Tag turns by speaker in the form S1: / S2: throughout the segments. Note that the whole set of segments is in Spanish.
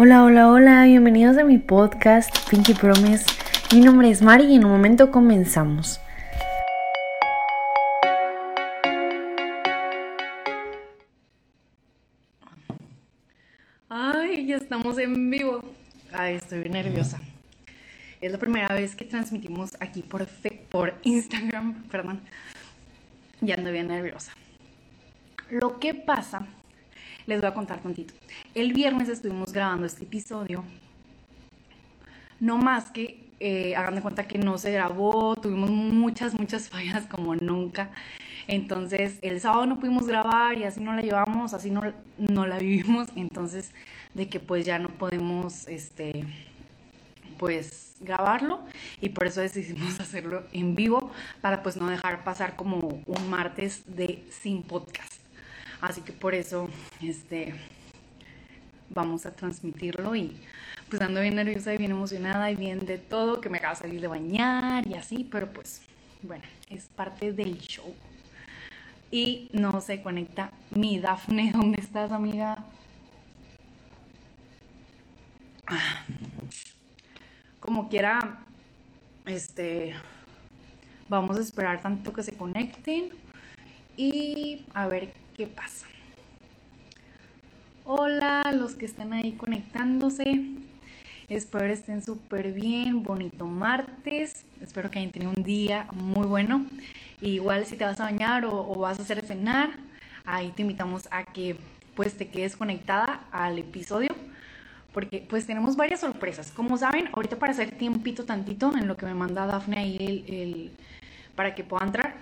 S1: Hola, hola, hola, bienvenidos a mi podcast Pinky Promise. Mi nombre es Mari y en un momento comenzamos. Ay, ya estamos en vivo. Ay, estoy nerviosa. Es la primera vez que transmitimos aquí por, por Instagram, perdón. Ya ando bien nerviosa. Lo que pasa les voy a contar tantito. El viernes estuvimos grabando este episodio. No más que eh, hagan de cuenta que no se grabó, tuvimos muchas, muchas fallas como nunca. Entonces el sábado no pudimos grabar y así no la llevamos, así no, no la vivimos. Entonces de que pues ya no podemos, este, pues grabarlo y por eso decidimos hacerlo en vivo para pues no dejar pasar como un martes de sin podcast. Así que por eso este, vamos a transmitirlo y pues ando bien nerviosa y bien emocionada y bien de todo, que me acaba de salir de bañar y así, pero pues bueno, es parte del show. Y no se conecta mi Dafne, ¿dónde estás amiga? Como quiera, este, vamos a esperar tanto que se conecten y a ver qué pasa. Hola, los que están ahí conectándose. Espero estén súper bien. Bonito martes. Espero que hayan tenido un día muy bueno. igual si te vas a bañar o, vas a hacer cenar, ahí te invitamos a que pues te quedes conectada al episodio porque pues tenemos varias sorpresas. Como saben, ahorita para hacer tiempito tantito en lo que me manda Dafne ahí el, para que pueda entrar,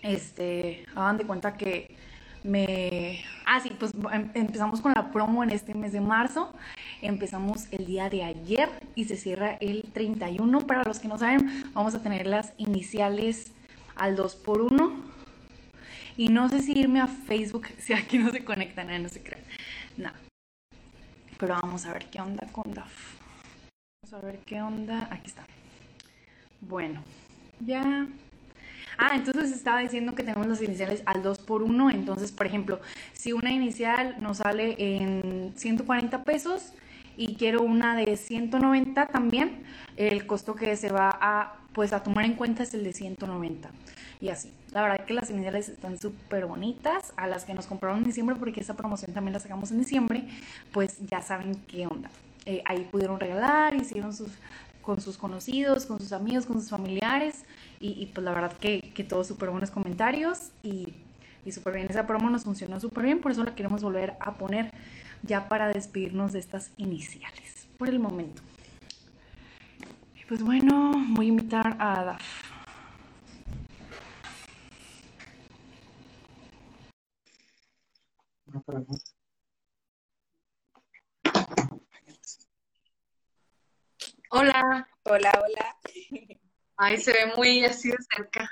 S1: este, hagan de cuenta que me... Ah, sí, pues em, empezamos con la promo en este mes de marzo. Empezamos el día de ayer y se cierra el 31. Para los que no saben, vamos a tener las iniciales al 2x1. Y no sé si irme a Facebook, si aquí no se conectan, no se crean. No. Pero vamos a ver qué onda con DAF. Vamos a ver qué onda. Aquí está. Bueno, ya Ah, entonces estaba diciendo que tenemos las iniciales al 2 por 1. Entonces, por ejemplo, si una inicial nos sale en 140 pesos y quiero una de 190 también, el costo que se va a, pues, a tomar en cuenta es el de 190. Y así. La verdad que las iniciales están súper bonitas. A las que nos compraron en diciembre, porque esa promoción también la sacamos en diciembre, pues ya saben qué onda. Eh, ahí pudieron regalar, hicieron sus, con sus conocidos, con sus amigos, con sus familiares. Y, pues la verdad que, que todos súper buenos comentarios y, y súper bien. Esa promo nos funcionó súper bien, por eso la queremos volver a poner ya para despedirnos de estas iniciales por el momento. pues bueno, voy a invitar a Daf. Hola.
S2: Hola, hola.
S1: Ay, se ve muy así de cerca.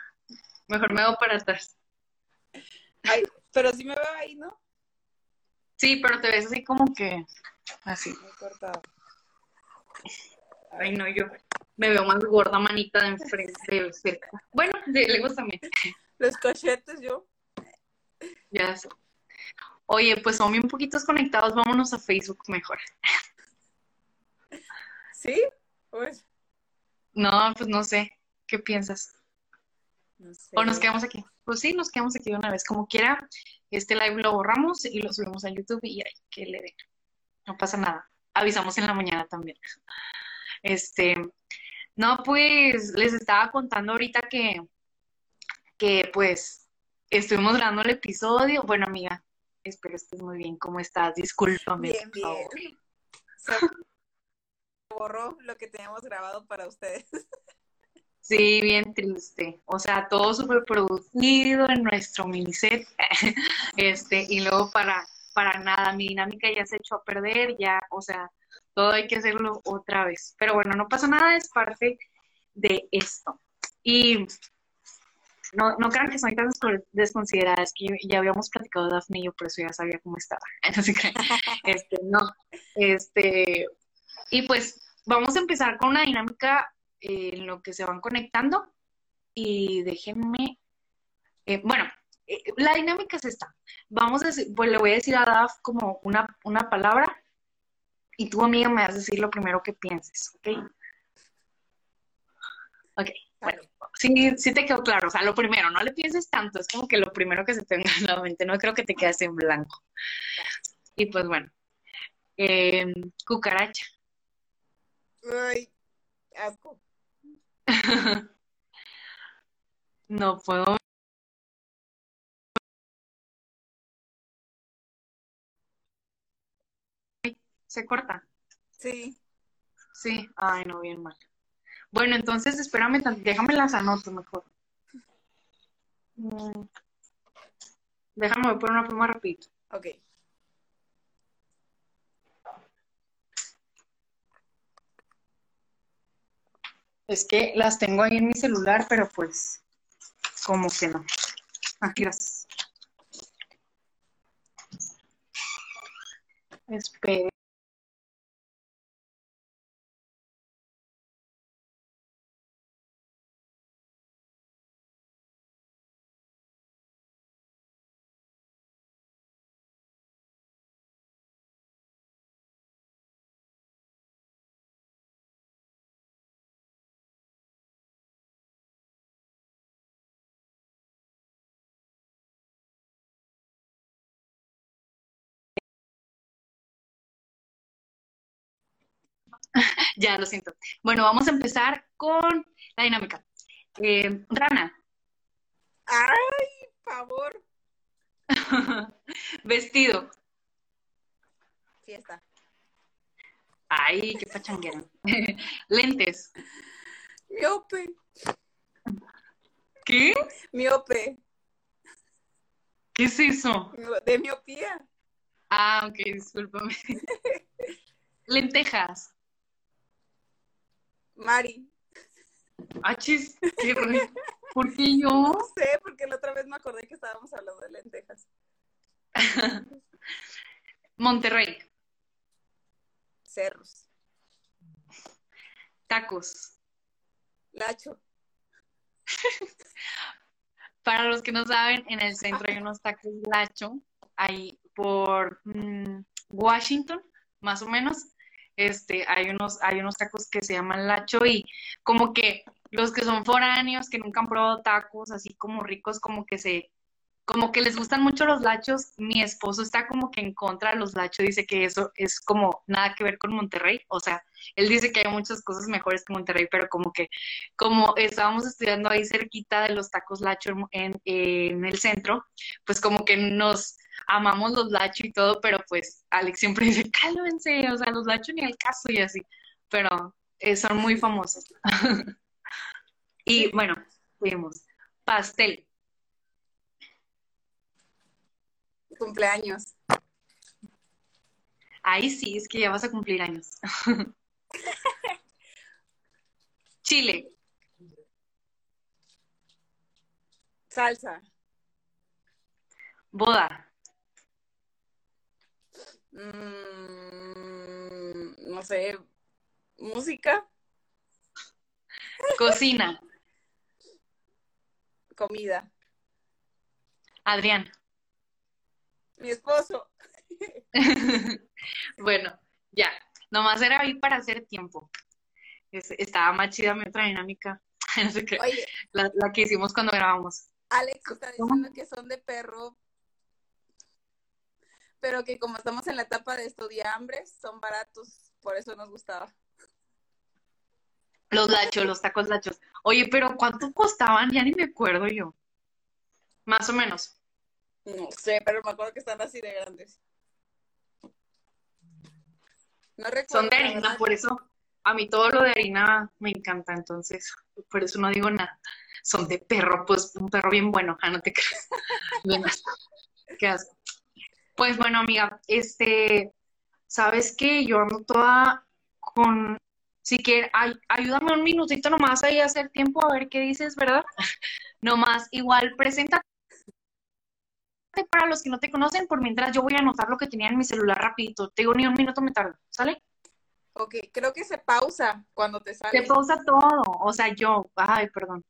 S1: Mejor me hago para atrás.
S2: Ay, pero sí me veo ahí, ¿no?
S1: Sí, pero te ves así como que así.
S2: Muy cortado.
S1: Ay, no, yo me veo más gorda manita de enfrente de cerca. Bueno, de lejos también.
S2: Los cochetes yo.
S1: Ya sé. Oye, pues son bien poquitos conectados, vámonos a Facebook mejor.
S2: ¿Sí? Pues.
S1: No, pues no sé. ¿Qué piensas?
S2: No sé.
S1: O nos quedamos aquí. Pues sí, nos quedamos aquí de una vez. Como quiera, este live lo borramos y lo subimos a YouTube y ahí que le den. No pasa nada. Avisamos en la mañana también. Este, no, pues les estaba contando ahorita que, que pues estuvimos grabando el episodio. Bueno, amiga, espero estés muy bien. ¿Cómo estás? Discúlpame.
S2: Bien, bien. borró lo que teníamos grabado para ustedes.
S1: Sí, bien triste. O sea, todo súper producido en nuestro miniset. este, y luego para, para nada, mi dinámica ya se echó a perder, ya, o sea, todo hay que hacerlo otra vez. Pero bueno, no pasa nada, es parte de esto. Y no, no crean que soy tan desconsiderada, es que ya habíamos platicado de Daphne y yo por eso ya sabía cómo estaba. Este, no, este, y pues vamos a empezar con una dinámica en lo que se van conectando y déjenme, eh, bueno, eh, la dinámica es esta. Vamos a decir, pues le voy a decir a Daf como una, una palabra y tú, amiga, me vas a decir lo primero que pienses, ¿ok? Ok, bueno, sí, sí te quedó claro, o sea, lo primero, no le pienses tanto, es como que lo primero que se te venga la mente, no creo que te quedes en blanco. Y pues bueno, eh, cucaracha.
S2: Ay.
S1: No puedo. Se corta.
S2: Sí.
S1: Sí, ay, no, bien mal. Bueno, entonces espérame, déjame las anoto mejor. Mm, Déjame voy por una pluma rapidito.
S2: Ok.
S1: Es que las tengo ahí en mi celular, pero pues, como que no. Aquí las. Espere. Ya, lo siento. Bueno, vamos a empezar con la dinámica. Eh, rana,
S2: Ay, favor.
S1: vestido.
S2: Fiesta.
S1: Ay, qué pachanguera. Lentes.
S2: Miope.
S1: ¿Qué?
S2: Miope.
S1: ¿Qué es eso?
S2: De miopía.
S1: Ah, ok, discúlpame. Lentejas.
S2: Mari.
S1: Achis, qué rollo. ¿Por qué yo?
S2: No sé, porque la otra vez me acordé que estábamos hablando de lentejas.
S1: Monterrey.
S2: Cerros.
S1: Tacos.
S2: Lacho.
S1: Para los que no saben, en el centro hay unos tacos Lacho, ahí por mm, Washington, más o menos. Este, hay unos, hay unos tacos que se llaman Lacho y como que los que son foráneos, que nunca han probado tacos así como ricos, como que se, como que les gustan mucho los lachos. Mi esposo está como que en contra de los lachos, dice que eso es como nada que ver con Monterrey. O sea, él dice que hay muchas cosas mejores que Monterrey, pero como que como estábamos estudiando ahí cerquita de los tacos lacho en, en el centro, pues como que nos amamos los lacho y todo, pero pues Alex siempre dice, cálmense, o sea, los lacho ni el caso y así, pero eh, son muy famosos. y bueno, seguimos. Pastel.
S2: Cumpleaños.
S1: Ahí sí, es que ya vas a cumplir años. Chile.
S2: Salsa.
S1: Boda.
S2: Mm, no sé. Música.
S1: Cocina.
S2: Comida.
S1: Adrián.
S2: Mi esposo.
S1: Bueno, ya, nomás era ahí para hacer tiempo. Es- estaba más chida mi otra dinámica, no sé qué,
S2: Oye,
S1: la, la que hicimos cuando grabamos.
S2: Alex está diciendo que son de perro, pero que como estamos en la etapa de estudiambres, son baratos, por eso nos gustaba.
S1: Los lachos, los tacos lachos. Oye, pero ¿cuánto costaban? Ya ni me acuerdo yo. Más o menos.
S2: No sé, pero me acuerdo que están así de grandes. No recuerdo.
S1: Son de harina, por eso a mí todo lo de harina me encanta, entonces por eso no digo nada. Son de perro, pues un perro bien bueno, ah, no te creas. Qué asco. Pues bueno, amiga, este, ¿sabes qué? Yo ando toda con, si quieres, ay, ayúdame un minutito nomás ahí a hacer tiempo a ver qué dices, ¿verdad? Nomás, igual, preséntate para los que no te conocen, por mientras yo voy a anotar lo que tenía en mi celular rapidito. Te digo, ni un minuto me tardo, ¿sale?
S2: Ok, creo que se pausa cuando te
S1: Se
S2: sale.
S1: pausa todo, o sea, yo, ay, perdón.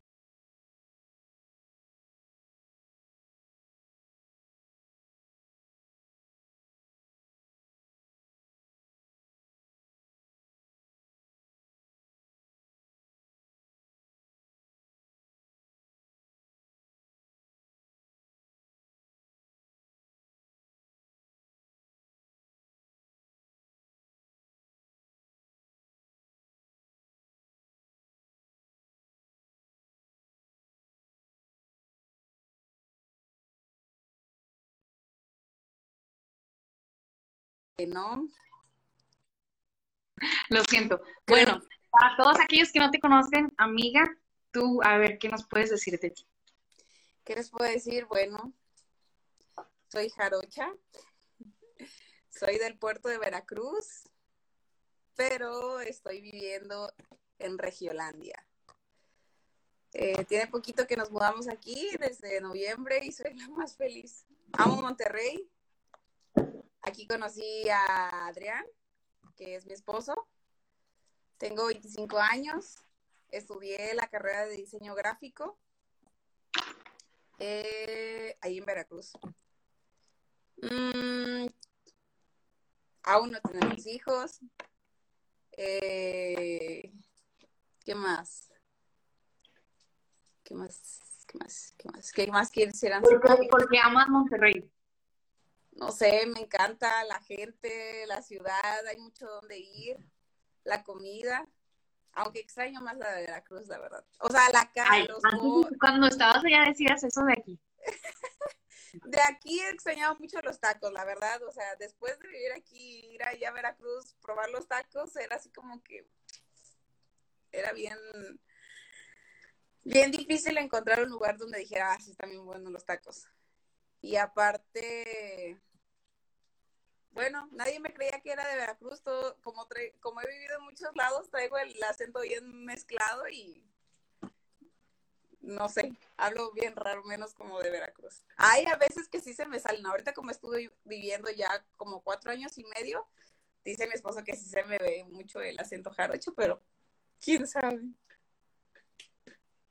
S2: ¿No?
S1: Lo siento. Bueno, para todos aquellos que no te conocen, amiga, tú, a ver, ¿qué nos puedes decir de ti?
S2: ¿Qué les puedo decir? Bueno, soy jarocha, soy del puerto de Veracruz, pero estoy viviendo en Regiolandia. Eh, tiene poquito que nos mudamos aquí desde noviembre y soy la más feliz. Amo Monterrey. Aquí conocí a Adrián, que es mi esposo. Tengo 25 años. Estudié la carrera de diseño gráfico eh, ahí en Veracruz. Mm, aún no tenemos hijos. Eh, ¿Qué más? ¿Qué más? ¿Qué más? ¿Qué más? ¿Qué más quisieran
S1: saber? ¿Por qué amas Monterrey?
S2: No sé, me encanta la gente, la ciudad, hay mucho donde ir, la comida, aunque extraño más la de Veracruz, la verdad. O sea, la calle, los
S1: Cuando estabas allá decías eso de aquí.
S2: de aquí he extrañado mucho los tacos, la verdad. O sea, después de vivir aquí, ir allá a Veracruz, probar los tacos, era así como que era bien, bien difícil encontrar un lugar donde dijera, ah, sí, están bien buenos los tacos. Y aparte, bueno, nadie me creía que era de Veracruz, todo, como, como he vivido en muchos lados, traigo el acento bien mezclado y no sé, hablo bien raro, menos como de Veracruz. Hay a veces que sí se me salen. Ahorita como estuve viviendo ya como cuatro años y medio, dice mi esposo que sí se me ve mucho el acento jarocho, pero quién sabe.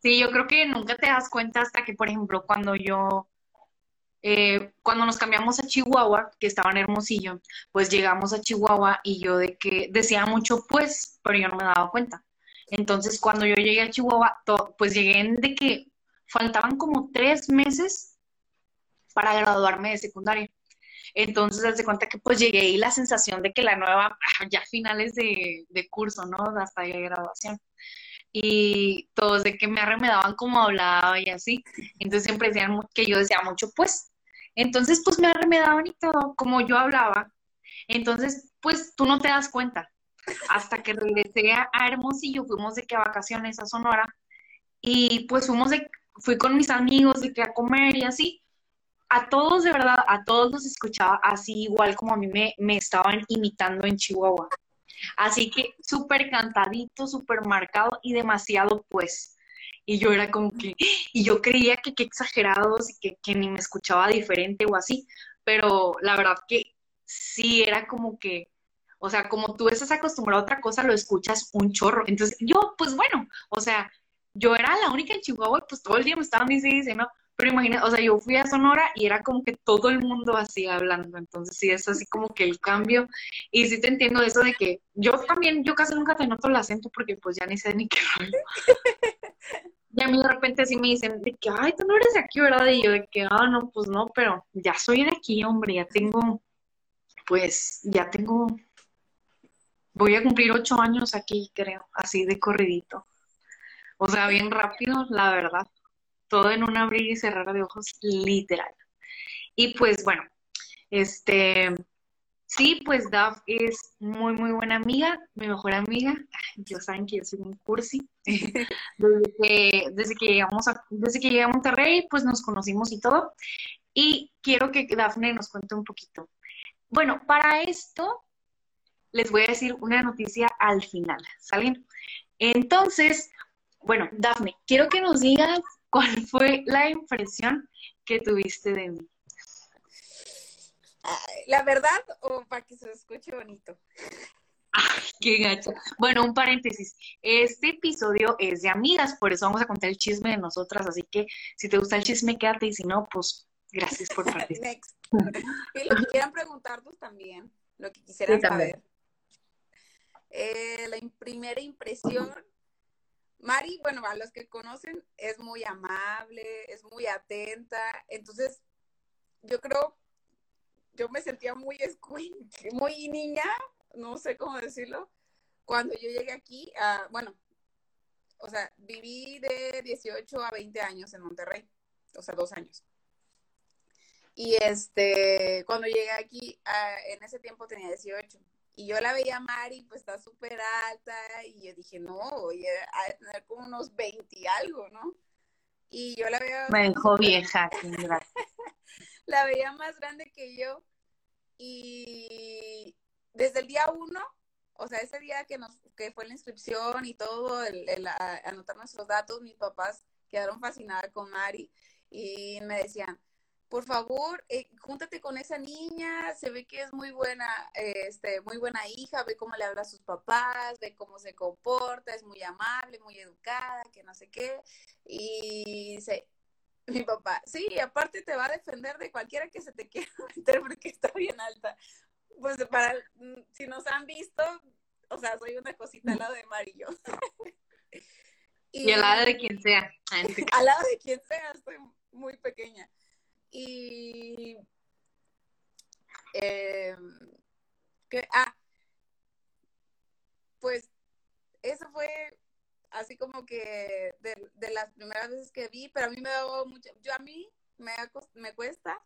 S1: Sí, yo creo que nunca te das cuenta hasta que, por ejemplo, cuando yo, eh, cuando nos cambiamos a Chihuahua, que estaba en Hermosillo, pues llegamos a Chihuahua y yo de que decía mucho pues, pero yo no me daba cuenta. Entonces, cuando yo llegué a Chihuahua, pues llegué en de que faltaban como tres meses para graduarme de secundaria. Entonces, desde cuenta que pues llegué y la sensación de que la nueva, ya finales de, curso, ¿no? Hasta de graduación. Y todos de que me arremedaban como hablaba y así. Entonces siempre decían que yo decía mucho, pues. Entonces, pues me arremedaban y todo, como yo hablaba. Entonces, pues tú no te das cuenta hasta que regresé a Hermosillo, fuimos de que a vacaciones a Sonora y pues fuimos de, fui con mis amigos de que a comer y así. A todos, de verdad, a todos los escuchaba así igual como a mí me, me estaban imitando en Chihuahua. Así que súper cantadito, súper marcado y demasiado pues. Y yo era como que, y yo creía que qué exagerados y que, que ni me escuchaba diferente o así, pero la verdad que sí era como que o sea, como tú estás acostumbrado a otra cosa, lo escuchas un chorro. Entonces, yo, pues bueno, o sea, yo era la única en Chihuahua pues todo el día me estaban diciendo, pero imagínate, o sea, yo fui a Sonora y era como que todo el mundo así hablando. Entonces, sí, es así como que el cambio. Y sí te entiendo eso de que yo también, yo casi nunca te noto el acento porque pues ya ni sé ni qué rollo. Y a mí de repente sí me dicen de que, ay, tú no eres de aquí, ¿verdad? Y yo de que, ah, no, pues no, pero ya soy de aquí, hombre, ya tengo, pues, ya tengo Voy a cumplir ocho años aquí, creo, así de corridito. O sea, bien rápido, la verdad. Todo en un abrir y cerrar de ojos, literal. Y pues bueno, este, sí, pues Daf es muy, muy buena amiga, mi mejor amiga. Dios saben que yo soy un cursi. desde, que, desde, que llegamos a, desde que llegué a Monterrey, pues nos conocimos y todo. Y quiero que Dafne nos cuente un poquito. Bueno, para esto les voy a decir una noticia al final, ¿salen? Entonces, bueno, Dafne, quiero que nos digas cuál fue la impresión que tuviste de mí.
S2: La verdad, o para que se escuche bonito.
S1: Ay, qué gacho. Bueno, un paréntesis. Este episodio es de amigas, por eso vamos a contar el chisme de nosotras. Así que si te gusta el chisme, quédate y si no, pues gracias por participar.
S2: y lo que quieran preguntarnos también, lo que quisieran saber. Eh, la primera impresión, Mari, bueno, a los que conocen, es muy amable, es muy atenta, entonces yo creo, yo me sentía muy muy niña, no sé cómo decirlo, cuando yo llegué aquí, bueno, o sea, viví de 18 a 20 años en Monterrey, o sea, dos años. Y este, cuando llegué aquí, ah, en ese tiempo tenía 18. Y yo la veía a Mari, pues está súper alta. Y yo dije, no, voy a tener como unos 20 y algo, ¿no? Y yo la veía.
S1: Me dejó vieja,
S2: La veía más grande que yo. Y desde el día uno, o sea, ese día que, nos, que fue la inscripción y todo, el, el anotar nuestros datos, mis papás quedaron fascinadas con Mari y me decían, por favor, eh, júntate con esa niña, se ve que es muy buena, este, muy buena hija, ve cómo le habla a sus papás, ve cómo se comporta, es muy amable, muy educada, que no sé qué. Y dice, mi papá, sí, aparte te va a defender de cualquiera que se te quiera meter porque está bien alta. Pues para, mm, si nos han visto, o sea, soy una cosita al lado de Mario.
S1: y, y al lado de quien sea.
S2: al lado de quien sea, estoy muy pequeña. Y eh, que, ah, pues eso fue así como que de, las primeras veces que vi, pero a mí me daba mucho, yo a mí me, me cuesta,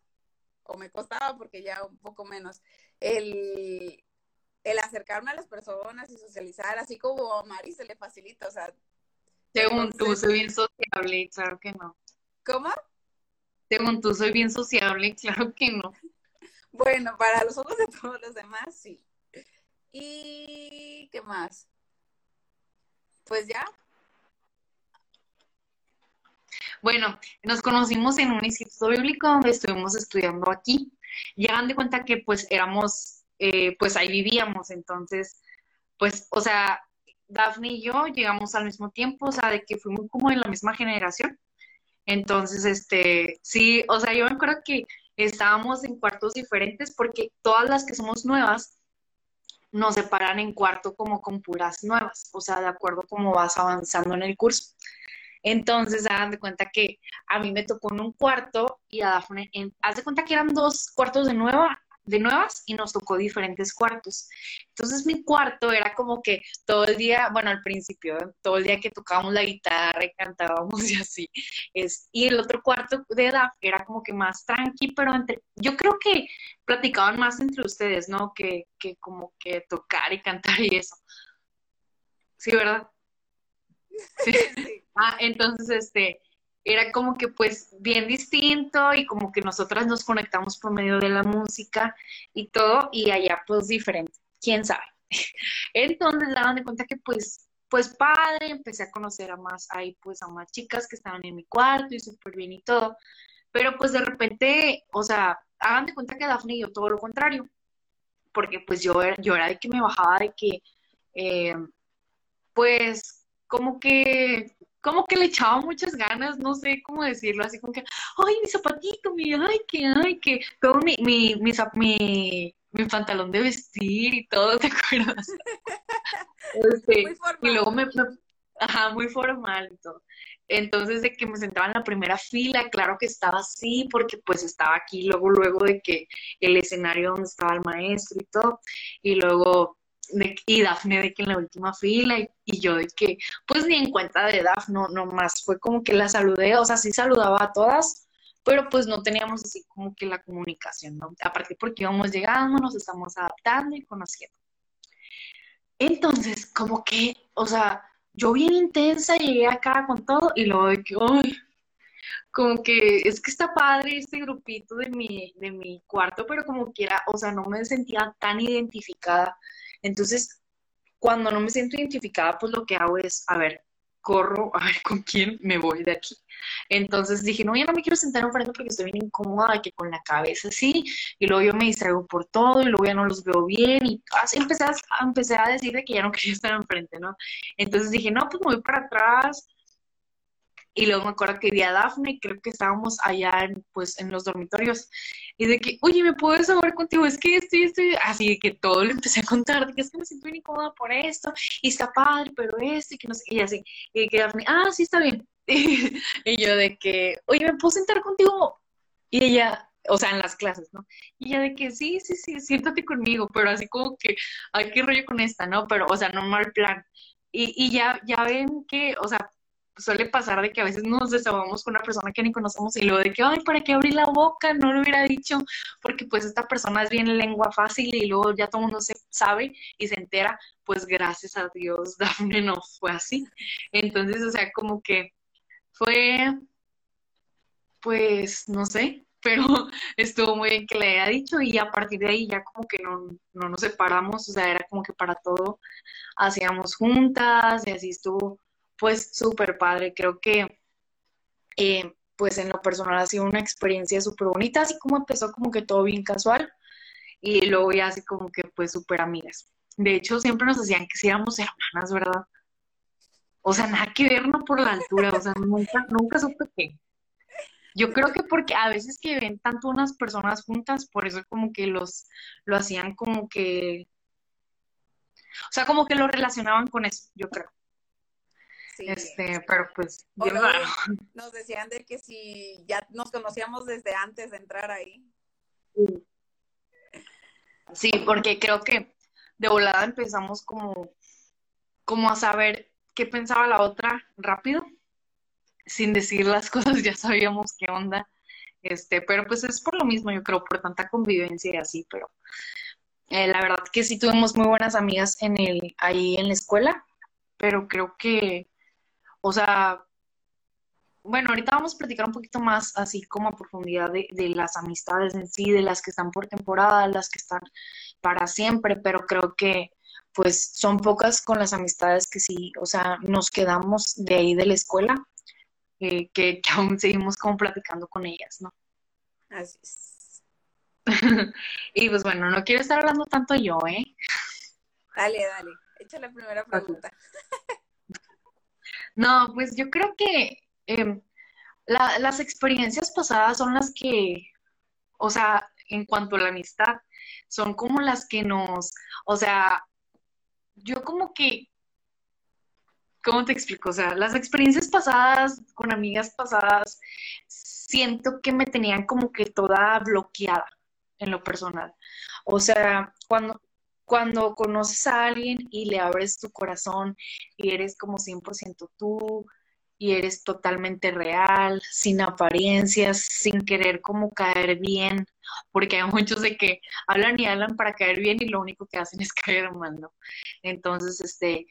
S2: o me costaba porque ya un poco menos, el, el acercarme a las personas y socializar, así como a Mari se le facilita, o sea.
S1: Según tú, soy bien sociable, claro que no.
S2: ¿Cómo?
S1: Según tú, soy bien sociable, claro que no.
S2: Bueno, para los ojos de todos los demás, sí. ¿Y qué más? Pues ya.
S1: Bueno, nos conocimos en un instituto bíblico donde estuvimos estudiando aquí. Llegan de cuenta que pues éramos, eh, pues ahí vivíamos, entonces, pues, o sea, Daphne y yo llegamos al mismo tiempo, o sea, de que fuimos como en la misma generación. Entonces, este, sí, o sea, yo me acuerdo que estábamos en cuartos diferentes porque todas las que somos nuevas nos separan en cuarto como con puras nuevas, o sea, de acuerdo como vas avanzando en el curso. Entonces, hagan de cuenta que a mí me tocó en un cuarto y a Dafne, en, haz de cuenta que eran dos cuartos de nueva de nuevas y nos tocó diferentes cuartos. Entonces mi cuarto era como que todo el día, bueno, al principio, todo el día que tocábamos la guitarra y cantábamos y así. Es, y el otro cuarto de edad era como que más tranqui, pero entre, yo creo que platicaban más entre ustedes, ¿no? Que, que como que tocar y cantar y eso. Sí, ¿verdad? Sí. Ah, entonces, este, era como que pues bien distinto y como que nosotras nos conectamos por medio de la música y todo y allá pues diferente, quién sabe. Entonces daban de cuenta que pues pues padre, empecé a conocer a más ahí pues a más chicas que estaban en mi cuarto y súper bien y todo, pero pues de repente, o sea, hagan de cuenta que Daphne y yo todo lo contrario, porque pues yo, yo era de que me bajaba de que eh, pues como que como que le echaba muchas ganas, no sé cómo decirlo, así como que, ay, mi zapatito, mi, ay, que, ay, que, todo mi, mi, mi, mi, pantalón de vestir y todo, ¿te acuerdas? Este, muy formal. Y luego me, ajá, muy formal y todo. Entonces, de que me sentaba en la primera fila, claro que estaba así, porque pues estaba aquí, luego, luego de que el escenario donde estaba el maestro y todo, y luego y Dafne de que en la última fila y, yo de que pues ni en cuenta de Dafne, no, más fue como que la saludé, o sea, sí saludaba a todas, pero pues no teníamos así como que la comunicación, ¿no? Aparte porque íbamos llegando, nos estamos adaptando y conociendo. Entonces, como que, o sea, yo bien intensa llegué acá con todo y luego de que, uy, como que es que está padre este grupito de mi, de mi cuarto, pero como quiera, o sea, no me sentía tan identificada entonces, cuando no me siento identificada, pues lo que hago es, a ver, corro, a ver con quién me voy de aquí. Entonces dije, no, ya no me quiero sentar enfrente porque estoy bien incómoda, que con la cabeza así, y luego yo me distraigo por todo, y luego ya no los veo bien, y así empecé a, empecé a decir de que ya no quería estar enfrente, ¿no? Entonces dije, no, pues me voy para atrás, y luego me acuerdo que vi a Dafne, creo que estábamos allá en, pues, en los dormitorios, y de que, oye, ¿me puedes hablar contigo? Es que estoy, estoy, así de que todo le empecé a contar, de que es que me siento bien incómoda por esto, y está padre, pero esto, y que no sé, y así, y que Dafne, ah, sí, está bien. y yo de que, oye, ¿me puedo sentar contigo? Y ella, o sea, en las clases, ¿no? Y ella de que sí, sí, sí, siéntate conmigo, pero así como que, ay, qué rollo con esta, ¿no? Pero, o sea, no mal plan. Y, y ya, ya ven que, o sea, suele pasar de que a veces nos desahogamos con una persona que ni conocemos y luego de que, ay, ¿para qué abrir la boca? No lo hubiera dicho, porque pues esta persona es bien lengua fácil y luego ya todo el mundo se sabe y se entera, pues gracias a Dios, Dafne no fue así. Entonces, o sea, como que fue, pues, no sé, pero estuvo muy bien que le haya dicho y a partir de ahí ya como que no, no nos separamos, o sea, era como que para todo hacíamos juntas y así estuvo pues súper padre. Creo que, eh, pues en lo personal ha sido una experiencia súper bonita, así como empezó como que todo bien casual y luego ya así como que pues súper amigas. De hecho, siempre nos decían que si éramos hermanas, ¿verdad? O sea, nada que ver, no por la altura, o sea, nunca, nunca supe qué. Yo creo que porque a veces que ven tanto unas personas juntas, por eso como que los, lo hacían como que, o sea, como que lo relacionaban con eso, yo creo. Este, pero pues,
S2: Nos decían de que si ya nos conocíamos desde antes de entrar ahí.
S1: Sí, porque creo que de volada empezamos como, como a saber qué pensaba la otra rápido, sin decir las cosas, ya sabíamos qué onda. Este, pero pues es por lo mismo, yo creo, por tanta convivencia y así, pero eh, la verdad que sí tuvimos muy buenas amigas en el, ahí en la escuela, pero creo que o sea, bueno, ahorita vamos a platicar un poquito más así como a profundidad de, las amistades en sí, de las que están por temporada, las que están para siempre, pero creo que pues son pocas con las amistades que sí, o sea, nos quedamos de ahí de la escuela, eh, que, que, aún seguimos como platicando con ellas, ¿no?
S2: Así es.
S1: y pues bueno, no quiero estar hablando tanto yo, ¿eh?
S2: Dale, dale, echa la primera pregunta.
S1: No, pues yo creo que em, las experiencias pasadas son las que, o sea, en cuanto a la amistad, son como las que nos, o sea, yo como que, ¿cómo te explico? O sea, las experiencias pasadas con amigas pasadas, siento que me tenían como que toda bloqueada en lo personal. O sea, cuando, cuando conoces a alguien y le abres tu corazón y eres como 100% tú y eres totalmente real, sin apariencias, sin querer como caer bien, porque hay muchos de que hablan y hablan para caer bien y lo único que hacen es caer mal, ¿no? Entonces, este,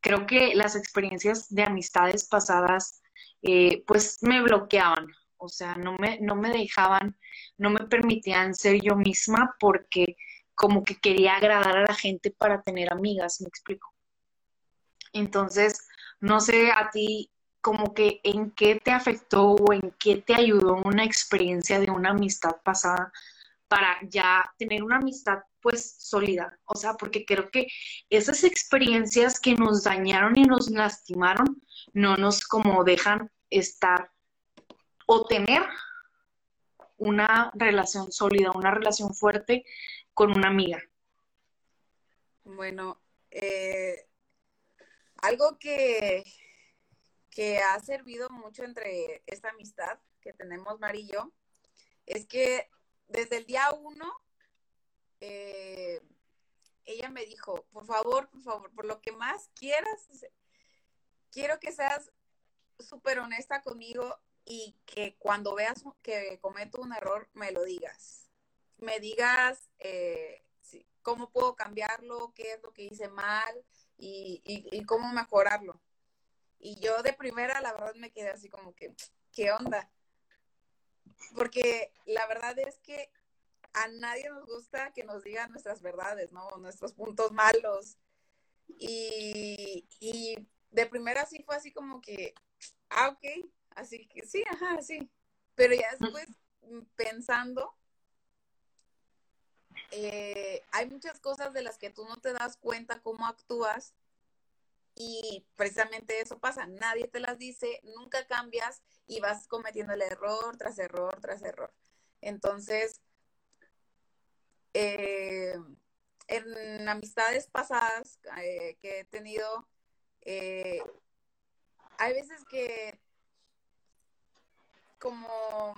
S1: creo que las experiencias de amistades pasadas, eh, pues me bloqueaban, o sea, no me, no me dejaban, no me permitían ser yo misma porque como que quería agradar a la gente para tener amigas, me explico. Entonces, no sé a ti como que en qué te afectó o en qué te ayudó una experiencia de una amistad pasada para ya tener una amistad pues sólida. O sea, porque creo que esas experiencias que nos dañaron y nos lastimaron no nos como dejan estar o tener una relación sólida, una relación fuerte con una amiga?
S2: Bueno, eh, algo que, que ha servido mucho entre esta amistad que tenemos Mari y yo es que desde el día uno eh, ella me dijo, por favor, por favor, por lo que más quieras, quiero que seas súper honesta conmigo y que cuando veas que cometo un error, me lo digas me digas eh, cómo puedo cambiarlo, qué es lo que hice mal y, cómo mejorarlo. Y yo de primera, la verdad, me quedé así como que, ¿qué onda? Porque la verdad es que a nadie nos gusta que nos digan nuestras verdades, ¿no? Nuestros puntos malos. Y, y de primera sí fue así como que, ah, ok, así que sí, ajá, sí. Pero ya después pensando, eh, hay muchas cosas de las que tú no te das cuenta cómo actúas y precisamente eso pasa, nadie te las dice, nunca cambias y vas cometiendo el error tras error tras error. Entonces, eh, en amistades pasadas eh, que he tenido, hay veces que como,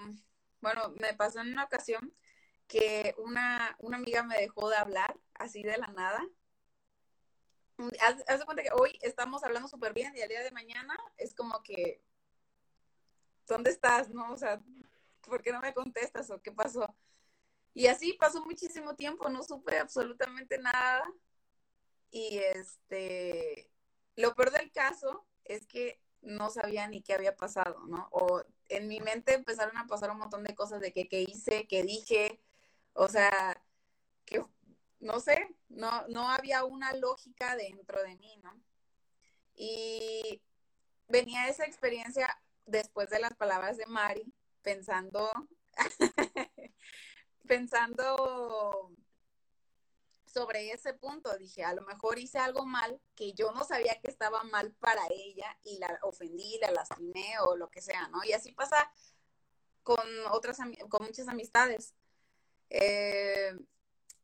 S2: bueno, me pasó en una ocasión que una, amiga me dejó de hablar así de la nada. haz, de cuenta que hoy estamos hablando súper bien y el día de mañana es como que, ¿dónde estás? ¿No? O sea, ¿por qué no me contestas o qué pasó? Y así pasó muchísimo tiempo, no supe absolutamente nada. Y este, lo peor del caso es que no sabía ni qué había pasado, ¿no? O en mi mente empezaron a pasar un montón de cosas de que, qué hice, qué dije, o sea, que no sé, no, no había una lógica dentro de mí, ¿no? Y venía esa experiencia después de las palabras de Mari, pensando, pensando sobre ese punto, dije, a lo mejor hice algo mal que yo no sabía que estaba mal para ella y la ofendí, la lastimé o lo que sea, ¿no? Y así pasa con otras, con muchas amistades. Eh,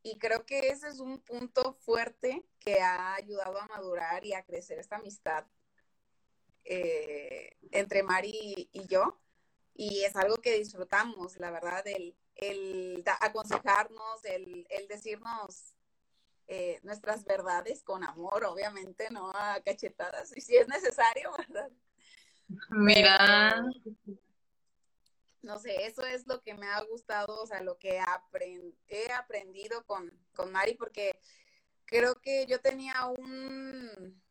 S2: y creo que ese es un punto fuerte que ha ayudado a madurar y a crecer esta amistad eh, entre Mari y yo. Y es algo que disfrutamos, la verdad, el, el aconsejarnos, el, el decirnos eh, nuestras verdades con amor, obviamente, no a cachetadas, y si es necesario, ¿verdad?
S1: Mira.
S2: No sé, eso es lo que me ha gustado, o sea, lo que he aprendido con, con Mari, porque creo que yo tenía un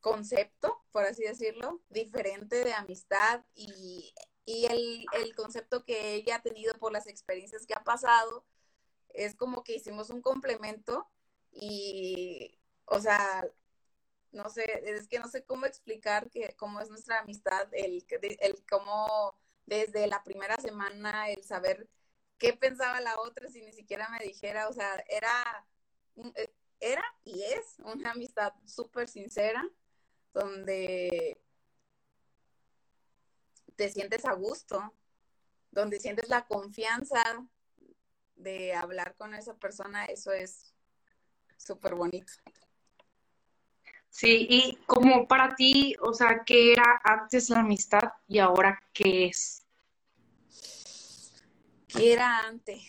S2: concepto, por así decirlo, diferente de amistad y, y el, el, concepto que ella ha tenido por las experiencias que ha pasado es como que hicimos un complemento y, o sea, no sé, es que no sé cómo explicar que cómo es nuestra amistad, el, el cómo desde la primera semana, el saber qué pensaba la otra si ni siquiera me dijera, o sea, era, eh, era y es una amistad súper sincera, donde te sientes a gusto, donde sientes la confianza de hablar con esa persona, eso es súper bonito.
S1: Sí, y como para ti, o sea, ¿qué era antes la amistad y ahora qué es?
S2: ¿Qué era antes?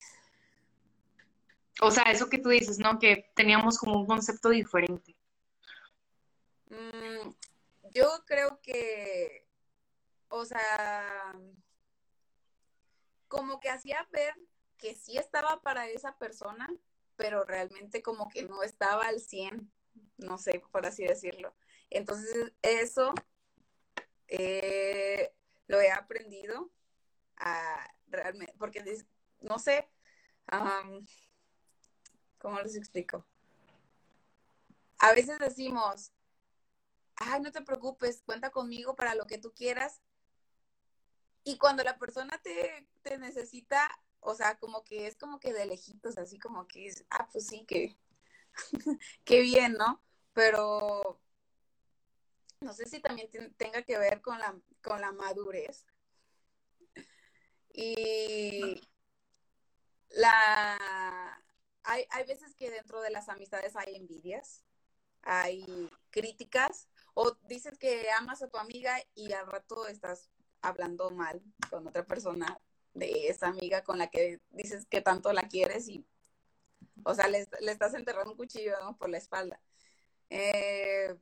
S1: O sea, eso que tú dices, ¿no? Que teníamos como un concepto diferente.
S2: Mm, yo creo que, o sea, como que hacía ver que sí estaba para esa persona, pero realmente como que no estaba al 100, no sé, por así decirlo. Entonces, eso eh, lo he aprendido a realmente, porque no sé, ¿cómo les explico? A veces decimos, ay, no te preocupes, cuenta conmigo para lo que tú quieras. Y cuando la persona te, te necesita, o sea, como que es como que de lejitos, así como que es, ah, pues sí, que, qué bien, ¿no? Pero no sé si también tenga que ver con la, con la madurez. Y la hay, hay veces que dentro de las amistades hay envidias, hay críticas, o dices que amas a tu amiga y al rato estás hablando mal con otra persona de esa amiga con la que dices que tanto la quieres y, o sea, le, estás enterrando un cuchillo por la espalda. Eh,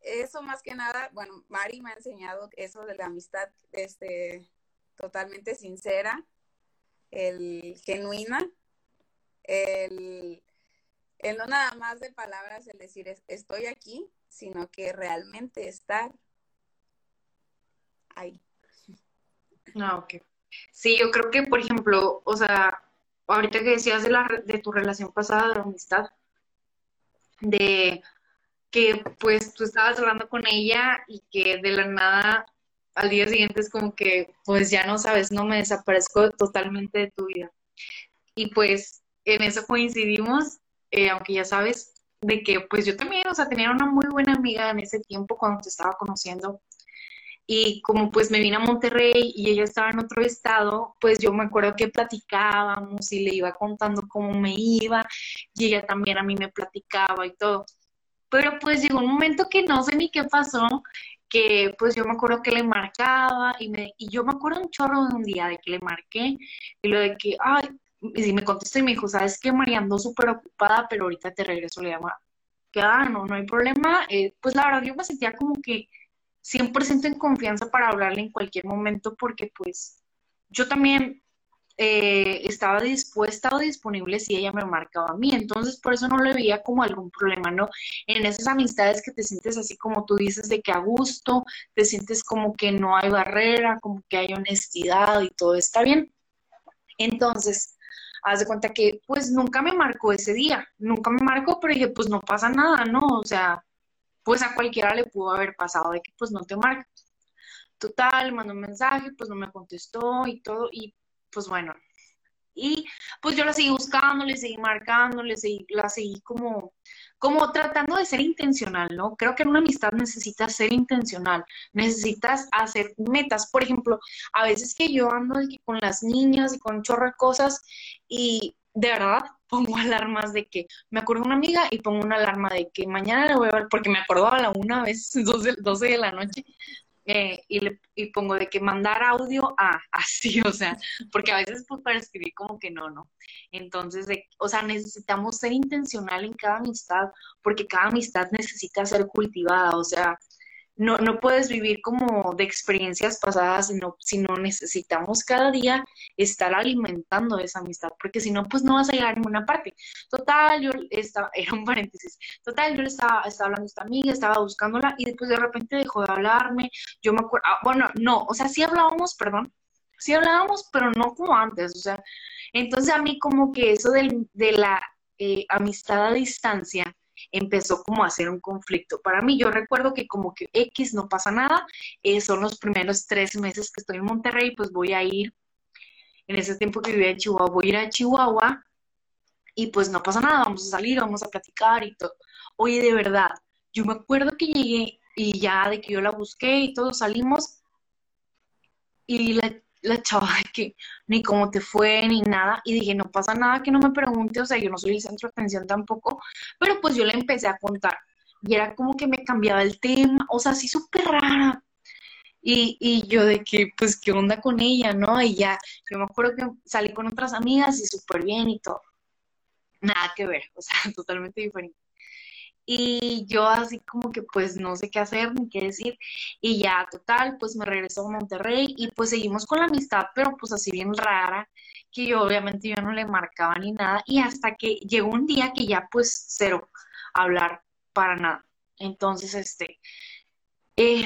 S2: eso más que nada, bueno, Mari me ha enseñado eso de la amistad este, totalmente sincera, el genuina, el, el no nada más de palabras, el decir estoy aquí, sino que realmente estar ahí.
S1: Ah, ok. Sí, yo creo que, por ejemplo, o sea, ahorita que decías de, la, de tu relación pasada de amistad, de que pues tú estabas hablando con ella y que de la nada al día siguiente es como que pues ya no sabes, no me desaparezco totalmente de tu vida. Y pues en eso coincidimos, eh, aunque ya sabes, de que pues yo también, o sea, tenía una muy buena amiga en ese tiempo cuando te estaba conociendo y como pues me vine a Monterrey y ella estaba en otro estado, pues yo me acuerdo que platicábamos y le iba contando cómo me iba y ella también a mí me platicaba y todo. Pero pues llegó un momento que no sé ni qué pasó, que pues yo me acuerdo que le marcaba y, me, y yo me acuerdo un chorro de un día de que le marqué y lo de que, ay, y me contestó y me dijo, ¿sabes qué, María? Ando súper ocupada, pero ahorita te regreso la llamada. Que, ah, no, no hay problema. Eh, pues la verdad, yo me sentía como que 100% en confianza para hablarle en cualquier momento porque pues yo también eh, estaba dispuesta o disponible si ella me marcaba a mí. Entonces, por eso no le veía como algún problema, ¿no? En esas amistades que te sientes así como tú dices, de que a gusto, te sientes como que no hay barrera, como que hay honestidad y todo está bien. Entonces, haz de cuenta que pues nunca me marcó ese día, nunca me marcó, pero dije, pues no pasa nada, ¿no? O sea, pues a cualquiera le pudo haber pasado de que pues no te marca. Total, mandó un mensaje, pues no me contestó y todo, y pues bueno. Y pues yo la seguí buscando, le seguí marcando, le seguí, la seguí como, como tratando de ser intencional, ¿no? Creo que en una amistad necesitas ser intencional, necesitas hacer metas. Por ejemplo, a veces que yo ando con las niñas y con chorro de cosas y de verdad pongo alarmas de que me de una amiga y pongo una alarma de que mañana le voy a ver, porque me acuerdo a la una vez, 12, 12 de la noche, eh, y, le, y pongo de que mandar audio a así, o sea, porque a veces pues para escribir como que no, ¿no? Entonces, o sea, necesitamos ser intencional en cada amistad, porque cada amistad necesita ser cultivada, o sea, no, no puedes vivir como de experiencias pasadas, sino, sino necesitamos cada día estar alimentando esa amistad, porque si no, pues no vas a llegar a ninguna parte. Total, yo estaba, era un paréntesis, total, yo le estaba, estaba hablando a esta amiga, estaba buscándola y después de repente dejó de hablarme, yo me acuerdo, ah, bueno, no, o sea, sí hablábamos, perdón, sí hablábamos, pero no como antes, o sea, entonces a mí como que eso de, de la eh, amistad a distancia, empezó como a ser un conflicto. Para mí, yo recuerdo que como que X no pasa nada, eh, son los primeros tres meses que estoy en Monterrey, pues voy a ir, en ese tiempo que vivía en Chihuahua, voy a ir a Chihuahua y pues no pasa nada, vamos a salir, vamos a platicar y todo. Oye, de verdad, yo me acuerdo que llegué y ya de que yo la busqué y todos salimos y la la chava de que ni cómo te fue, ni nada, y dije, no pasa nada que no me pregunte, o sea, yo no soy el centro de atención tampoco, pero pues yo le empecé a contar, y era como que me cambiaba el tema, o sea, así súper rara, y, y, yo de que, pues, ¿qué onda con ella, no? Y ya, yo me acuerdo que salí con otras amigas y súper bien y todo, nada que ver, o sea, totalmente diferente. Y yo así como que pues no sé qué hacer ni qué decir. Y ya total, pues me regresó a Monterrey y pues seguimos con la amistad, pero pues así bien rara, que yo obviamente yo no le marcaba ni nada. Y hasta que llegó un día que ya pues cero hablar para nada. Entonces, este, eh,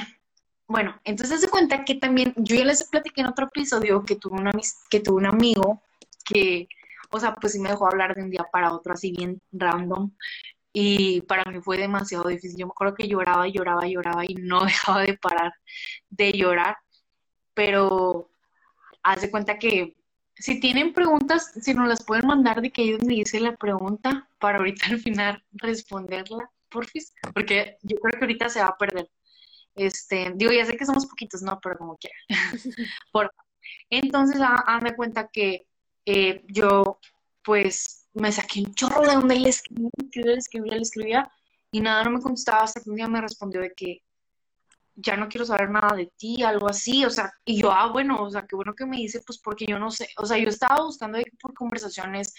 S1: bueno, entonces se cuenta que también, yo ya les platiqué en otro episodio que tuve, una, que tuve un amigo que, o sea, pues sí me dejó hablar de un día para otro, así bien random y para mí fue demasiado difícil. Yo me acuerdo que lloraba, lloraba, lloraba y no dejaba de parar de llorar, pero haz de cuenta que si tienen preguntas, si nos las pueden mandar de que ellos me dicen la pregunta para ahorita al final responderla, porfis, porque yo creo que ahorita se va a perder. Este, digo, ya sé que somos poquitos, no, pero como quiera. Por, entonces, haz de cuenta que eh, yo, pues, me saqué un chorro de donde le escribía, le escribía, le escribía, y nada, no me contestaba hasta que un día me respondió de que ya no quiero saber nada de ti, algo así, o sea, y yo, ah, bueno, o sea, qué bueno que me dice, pues porque yo no sé, o sea, yo estaba buscando por conversaciones,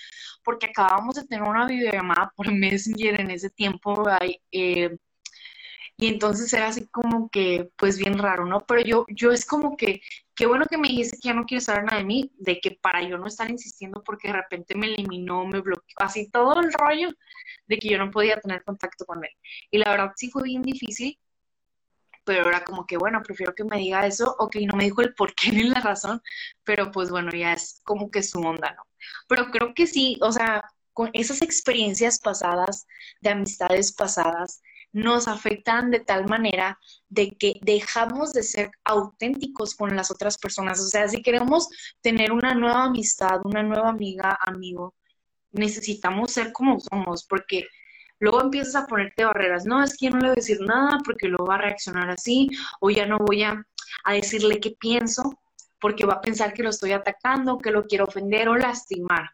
S1: porque acabamos de tener una videollamada por Messenger en ese tiempo, eh, y entonces era así como que, pues bien raro, ¿no? Pero yo, yo es como que, qué bueno que me dijiste que ya no quieres saber nada de mí, de que para yo no estar insistiendo porque de repente me eliminó, me bloqueó, así todo el rollo de que yo no podía tener contacto con él. Y la verdad sí fue bien difícil, pero era como que, bueno, prefiero que me diga eso, ok, no me dijo el por qué ni la razón, pero pues bueno, ya es como que su onda, ¿no? Pero creo que sí, o sea, con esas experiencias pasadas, de amistades pasadas, nos afectan de tal manera de que dejamos de ser auténticos con las otras personas. O sea, si queremos tener una nueva amistad, una nueva amiga, amigo, necesitamos ser como somos, porque luego empiezas a ponerte barreras. No, es que yo no le voy a decir nada porque luego va a reaccionar así, o ya no voy a, a decirle qué pienso, porque va a pensar que lo estoy atacando, que lo quiero ofender o lastimar.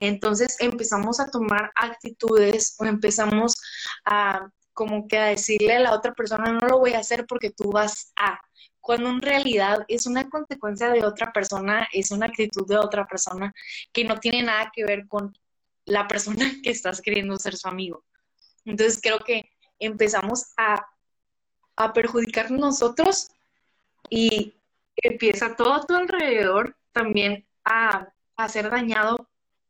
S1: Entonces empezamos a tomar actitudes o empezamos a como que a decirle a la otra persona, no lo voy a hacer porque tú vas a, cuando en realidad es una consecuencia de otra persona, es una actitud de otra persona que no tiene nada que ver con la persona que estás queriendo ser su amigo. Entonces creo que empezamos a, a perjudicar nosotros y empieza todo a tu alrededor también a, a ser dañado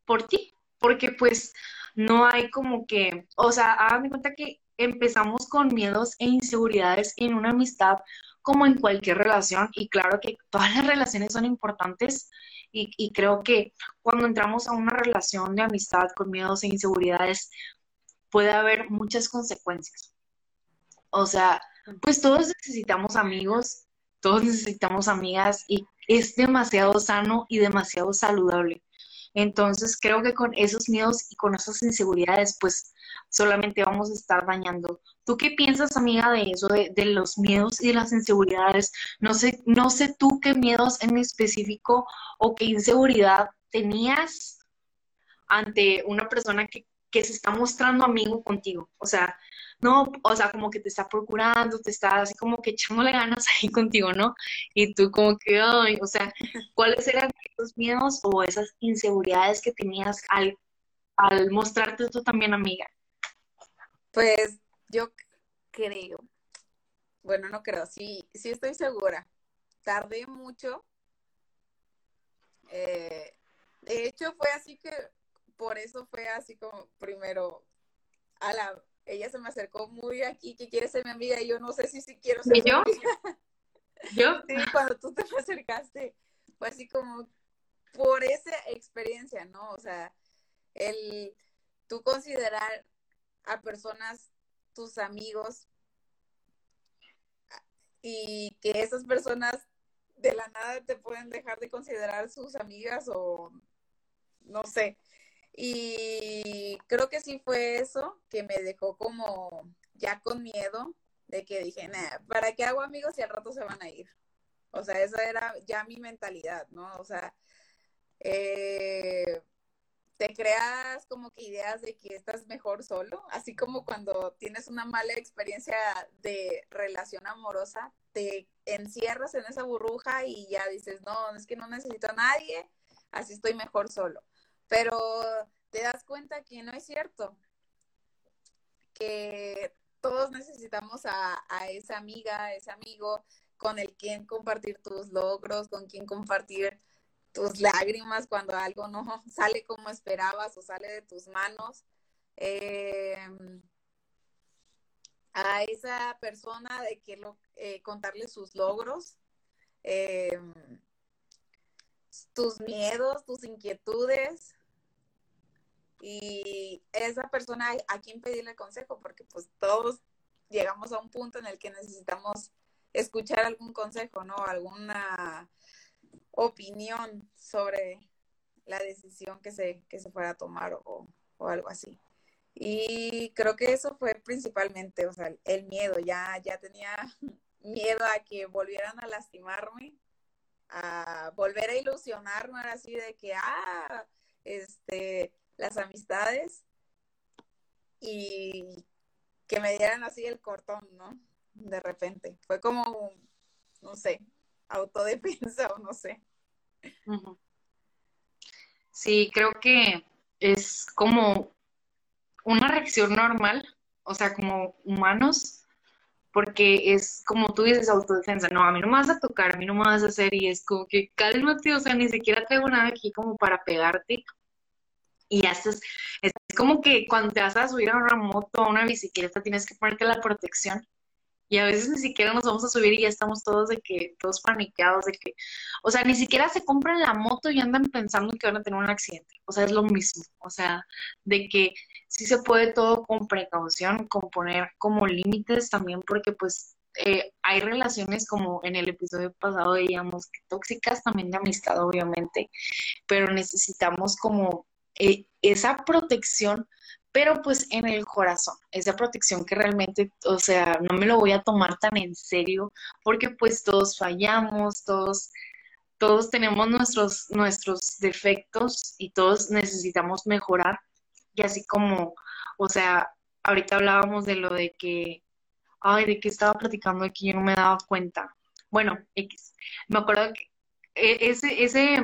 S1: por ti, porque pues no hay como que, o sea, hagan cuenta que empezamos con miedos e inseguridades en una amistad como en cualquier relación y claro que todas las relaciones son importantes y, y, creo que cuando entramos a una relación de amistad con miedos e inseguridades puede haber muchas consecuencias. O sea, pues todos necesitamos amigos, todos necesitamos amigas y es demasiado sano y demasiado saludable. Entonces creo que con esos miedos y con esas inseguridades, pues solamente vamos a estar dañando. ¿Tú qué piensas, amiga, de eso, de, los miedos y de las inseguridades? No sé, no sé tú qué miedos en específico o qué inseguridad tenías ante una persona que, que se está mostrando amigo contigo. O sea, no, o sea, como que te está procurando, te está así como que echándole ganas ahí contigo, ¿no? Y tú como que, ay, o sea, ¿cuáles eran esos miedos o esas inseguridades que tenías al, al mostrarte tú también amiga?
S2: Pues yo creo, bueno, no creo, sí, sí estoy segura. Tardé mucho. Eh, de hecho, fue así que, por eso fue así como primero a la ella se me acercó muy aquí, que quiere ser mi amiga, y yo no sé si, si quiero ser
S1: yo?
S2: amiga.
S1: ¿Yo?
S2: Sí, cuando tú te me acercaste, fue así como por esa experiencia, ¿no? O sea, el tú considerar a personas tus amigos y que esas personas de la nada te pueden dejar de considerar sus amigas o no sé. Y creo que sí fue eso que me dejó como ya con miedo de que dije, nah, ¿para qué hago amigos si al rato se van a ir? O sea, esa era ya mi mentalidad, ¿no? O sea, eh, te creas como que ideas de que estás mejor solo, así como cuando tienes una mala experiencia de relación amorosa, te encierras en esa burbuja y ya dices, no, es que no necesito a nadie, así estoy mejor solo pero te das cuenta que no es cierto, que todos necesitamos a, esa amiga, a ese amigo con el quien compartir tus logros, con quien compartir tus lágrimas cuando algo no sale como esperabas o sale de tus manos. Em, a esa persona de que lo, eh, contarle sus logros, em, tus miedos, tus inquietudes, y esa persona a quien pedirle consejo, porque pues todos llegamos a un punto en el que necesitamos escuchar algún consejo, ¿no? Alguna opinión sobre la decisión que se, que se fuera a tomar o, o algo así. Y creo que eso fue principalmente, o sea, el miedo, ya, ya tenía miedo a que volvieran a lastimarme, a volver a ilusionarme, así de que, ah, este, las amistades y que me dieran así el cortón, ¿no? De repente. Fue como, no sé, autodefensa o no sé.
S1: Sí, creo que es como una reacción normal, o sea, como humanos, porque es como tú dices, autodefensa, no, a mí no me vas a tocar, a mí no me vas a hacer, y es como que cálmate, o sea, ni siquiera traigo nada aquí como para pegarte, y ya es como que cuando te vas a subir a una moto a una bicicleta tienes que ponerte la protección. Y a veces ni siquiera nos vamos a subir y ya estamos todos de que, todos paniqueados de que, o sea, ni siquiera se compran la moto y andan pensando que van a tener un accidente, o sea, es lo mismo, o sea, de que sí se puede todo con precaución, con poner como límites también, porque pues eh, hay relaciones como en el episodio pasado veíamos tóxicas también de amistad, obviamente, pero necesitamos como eh, esa protección, pero pues en el corazón, esa protección que realmente, o sea, no me lo voy a tomar tan en serio, porque pues todos fallamos, todos, todos tenemos nuestros, nuestros defectos y todos necesitamos mejorar. Y así como, o sea, ahorita hablábamos de lo de que, ay, de que estaba platicando aquí, yo no me daba cuenta. Bueno, X. Me acuerdo que e, ese, ese,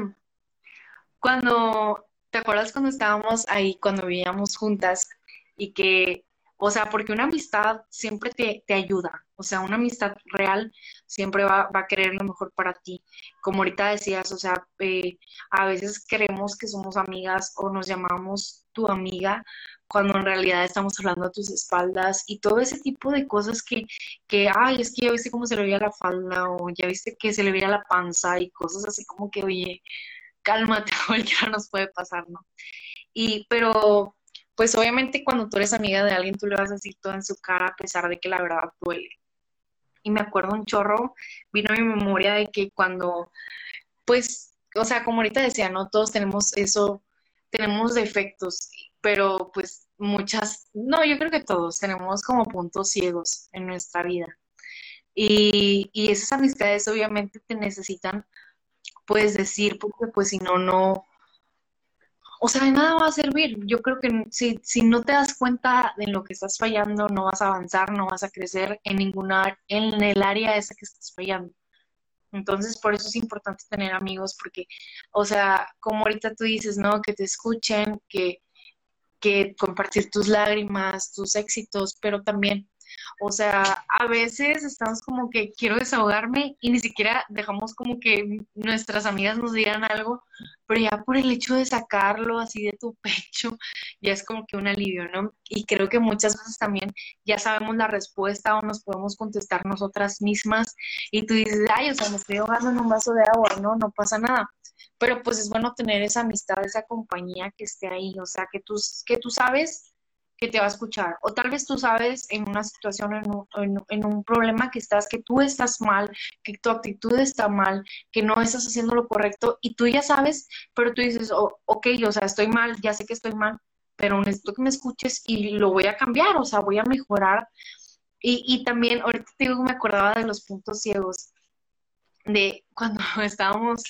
S1: cuando, ¿te acuerdas cuando estábamos ahí, cuando vivíamos juntas y que, o sea, porque una amistad siempre te, te ayuda, o sea, una amistad real siempre va, va, a querer lo mejor para ti. Como ahorita decías, o sea, eh, a veces creemos que somos amigas o nos llamamos tu amiga, cuando en realidad estamos hablando a tus espaldas y todo ese tipo de cosas que, que, ay, es que ya viste cómo se le veía la falda o ya viste que se le veía la panza y cosas así como que, oye, cálmate, cualquiera nos puede pasar, ¿no? Y, pero, pues obviamente cuando tú eres amiga de alguien, tú le vas a decir todo en su cara a pesar de que la verdad duele. Y me acuerdo un chorro, vino a mi memoria de que cuando, pues, o sea, como ahorita decía, ¿no? Todos tenemos eso, tenemos defectos pero pues muchas, no, yo creo que todos tenemos como puntos ciegos en nuestra vida. Y, y esas amistades obviamente te necesitan, puedes decir, porque pues si no, no, o sea, de nada va a servir. Yo creo que si, si no te das cuenta de lo que estás fallando, no vas a avanzar, no vas a crecer en ninguna, en el área esa que estás fallando. Entonces, por eso es importante tener amigos, porque, o sea, como ahorita tú dices, ¿no? Que te escuchen, que, que compartir tus lágrimas, tus éxitos, pero también, o sea, a veces estamos como que quiero desahogarme y ni siquiera dejamos como que nuestras amigas nos digan algo, pero ya por el hecho de sacarlo así de tu pecho, ya es como que un alivio, ¿no? Y creo que muchas veces también ya sabemos la respuesta o nos podemos contestar nosotras mismas y tú dices, ay, o sea, me estoy ahogando en un vaso de agua, ¿no? No pasa nada pero pues es bueno tener esa amistad, esa compañía que esté ahí, o sea, que tú, que tú sabes que te va a escuchar, o tal vez tú sabes en una situación, en un, en, un problema que estás, que tú estás mal, que tu actitud está mal, que no estás haciendo lo correcto, y tú ya sabes, pero tú dices, oh, ok, o sea, estoy mal, ya sé que estoy mal, pero necesito que me escuches y lo voy a cambiar, o sea, voy a mejorar. Y, y también, ahorita te digo, me acordaba de los puntos ciegos, de cuando estábamos,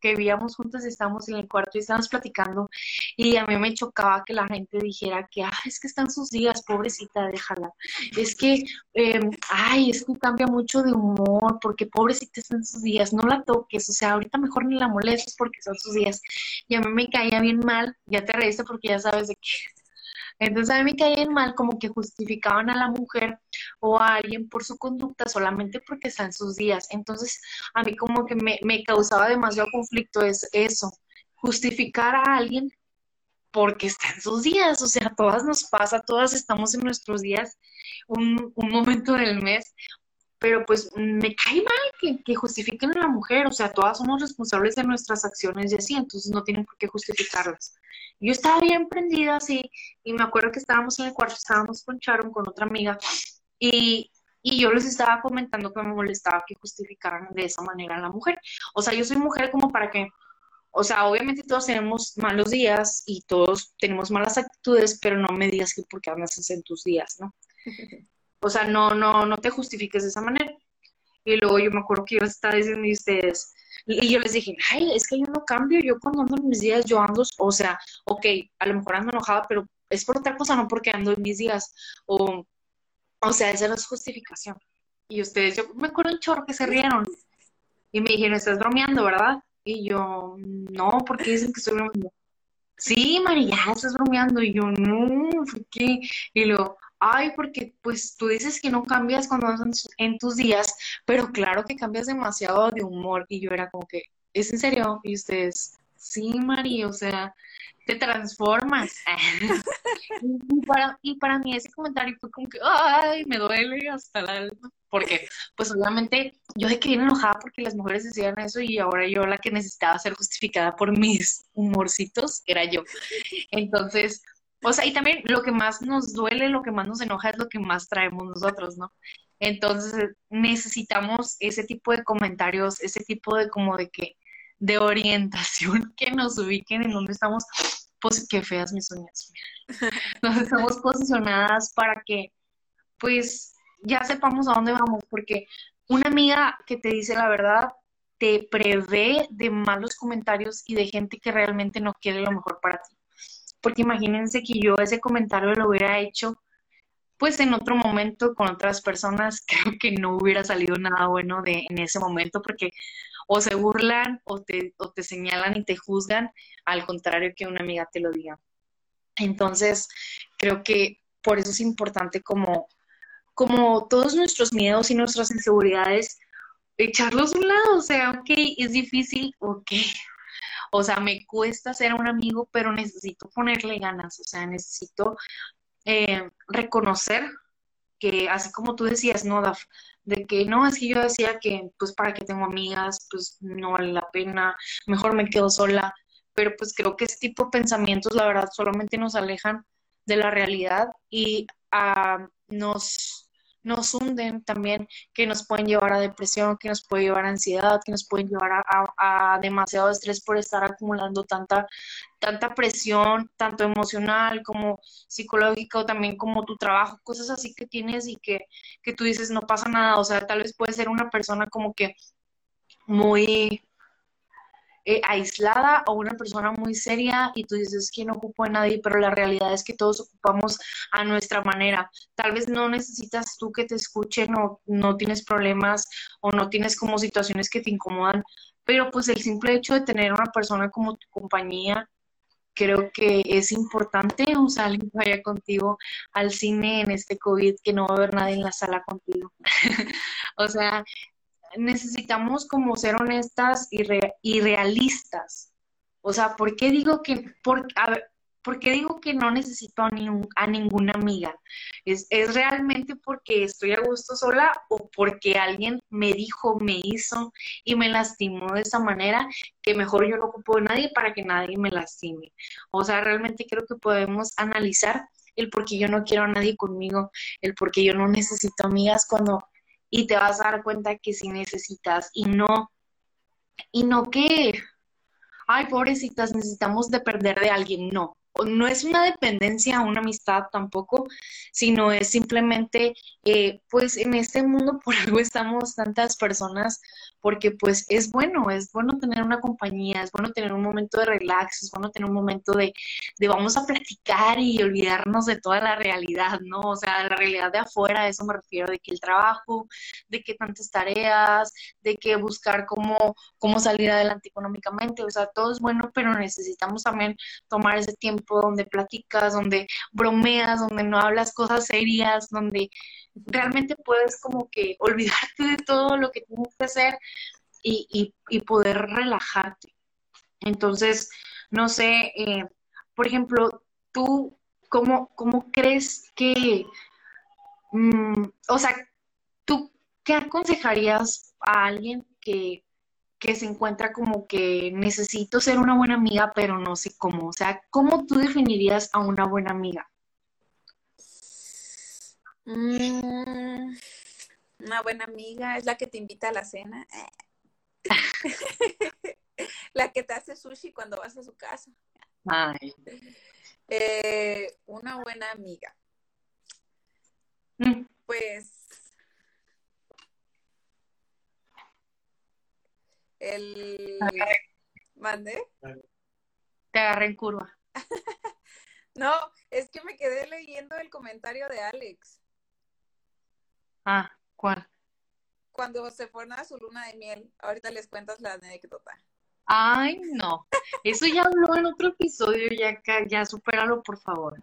S1: que vivíamos juntos, estábamos en el cuarto y estábamos platicando y a mí me chocaba que la gente dijera que, ah, es que están sus días, pobrecita, déjala. Es que, em, ay, es que cambia mucho de humor, porque pobrecita están sus días, no la toques, o sea, ahorita mejor ni la molestes porque son sus días. Y a mí me caía bien mal, ya te reíste porque ya sabes de qué entonces a mí me caían mal como que justificaban a la mujer o a alguien por su conducta solamente porque está en sus días. Entonces a mí como que me, causaba demasiado conflicto es eso, justificar a alguien porque está en sus días, o sea, todas nos pasa, todas estamos en nuestros días, un, momento del mes, pero pues me cae mal que, que, justifiquen a la mujer, o sea, todas somos responsables de nuestras acciones y así, entonces no tienen por qué justificarlas. Yo estaba bien prendida así y me acuerdo que estábamos en el cuarto, estábamos con Sharon, con otra amiga, y, y yo les estaba comentando que me molestaba que justificaran de esa manera a la mujer. O sea, yo soy mujer como para que, o sea, obviamente todos tenemos malos días y todos tenemos malas actitudes, pero no me digas que porque andas en tus días, ¿no? O sea, no, no, no te justifiques de esa manera. Y luego yo me acuerdo que yo estaba diciendo a ustedes, y yo les dije, ay, es que yo no cambio, yo cuando ando en mis días, yo ando, o sea, ok, a lo mejor ando enojada, pero es por otra cosa, no porque ando en mis días. O, o sea, esa no es justificación. Y ustedes, yo me acuerdo un chorro que se rieron. Y me dijeron, estás bromeando, ¿verdad? Y yo, no, porque dicen que estoy bromeando. Sí, María, estás bromeando. Y yo, no, ¿por qué? Y luego, ay, porque pues tú dices que no cambias cuando vas en tus días, pero claro que cambias demasiado de humor. Y yo era como que, ¿es en serio? Y ustedes, sí, María, o sea, te transformas. y, para, y para mí ese comentario fue como que, ay, me duele hasta el alma. Porque, pues obviamente, yo de que bien enojada porque las mujeres decían eso y ahora yo la que necesitaba ser justificada por mis humorcitos era yo. Entonces, o sea, y también lo que más nos duele, lo que más nos enoja es lo que más traemos nosotros, ¿no? Entonces necesitamos ese tipo de comentarios, ese tipo de como de que, de orientación que nos ubiquen en donde estamos, pues qué feas mis uñas, nos estamos posicionadas para que, pues, ya sepamos a dónde vamos, porque una amiga que te dice la verdad te prevé de malos comentarios y de gente que realmente no quiere lo mejor para ti porque imagínense que yo ese comentario lo hubiera hecho pues en otro momento con otras personas creo que no hubiera salido nada bueno de en ese momento porque o se burlan o te, o te señalan y te juzgan, al contrario que una amiga te lo diga. Entonces, creo que por eso es importante como, como todos nuestros miedos y nuestras inseguridades, echarlos a un lado, o sea, ok, es difícil, ok, o sea, me cuesta ser un amigo, pero necesito ponerle ganas, o sea, necesito eh, reconocer que, así como tú decías, no, Daf, de que no, es que yo decía que, pues, para que tengo amigas, pues, no vale la pena, mejor me quedo sola, pero pues creo que ese tipo de pensamientos, la verdad, solamente nos alejan de la realidad y uh, nos nos hunden también, que nos pueden llevar a depresión, que nos puede llevar a ansiedad, que nos pueden llevar a, demasiado estrés por estar acumulando tanta, tanta presión, tanto emocional como psicológica o también como tu trabajo, cosas así que tienes y que, que tú dices no pasa nada, o sea, tal vez puede ser una persona como que muy eh, aislada o una persona muy seria y tú dices que no ocupo de nadie, pero la realidad es que todos ocupamos a nuestra manera. Tal vez no necesitas tú que te escuchen o no tienes problemas o no tienes como situaciones que te incomodan, pero pues el simple hecho de tener una persona como tu compañía, creo que es importante, o sea, alguien vaya contigo al cine en este COVID, que no va a haber nadie en la sala contigo. o sea, necesitamos como ser honestas y, realistas. O sea, ¿por qué digo que, por, a ver, ¿por qué digo que no necesito a, a ninguna amiga? ¿Es, ¿Es, realmente porque estoy a gusto sola o porque alguien me dijo, me hizo y me lastimó de esa manera que mejor yo no ocupo de nadie para que nadie me lastime? O sea, realmente creo que podemos analizar el por qué yo no quiero a nadie conmigo, el por qué yo no necesito amigas cuando y te vas a dar cuenta que si necesitas y no, y no que, ay, pobrecitas, necesitamos de perder de alguien, no. No es una dependencia, una amistad tampoco, sino es simplemente, eh, pues en este mundo por algo estamos tantas personas porque pues es bueno, es bueno tener una compañía, es bueno tener un momento de relax, es bueno tener un momento de, de vamos a platicar y olvidarnos de toda la realidad, ¿no? O sea, la realidad de afuera, a eso me refiero, de que el trabajo, de que tantas tareas, de que buscar cómo, cómo salir adelante económicamente, o sea, todo es bueno, pero necesitamos también tomar ese tiempo donde platicas, donde bromeas, donde no hablas cosas serias, donde realmente puedes como que olvidarte de todo lo que tienes que hacer y, poder relajarte. Entonces, no sé, eh, por ejemplo, tú, ¿cómo, cómo crees que, mm, o sea, tú, ¿qué aconsejarías a alguien que, que se encuentra como que necesito ser una buena amiga, pero no sé cómo? O sea, ¿cómo tú definirías a una buena amiga?
S2: Mm, una buena amiga es la que te invita a la cena. la que te hace sushi cuando vas a su casa. Eh, una buena amiga. Mm. Pues el mande.
S1: Te agarré en curva.
S2: no, es que me quedé leyendo el comentario de Alex.
S1: Ah, ¿cuál?
S2: Cuando se fueron a su luna de miel. Ahorita les cuentas la anécdota.
S1: Ay, no. Eso ya habló en otro episodio, ya, ya supéralo, por favor.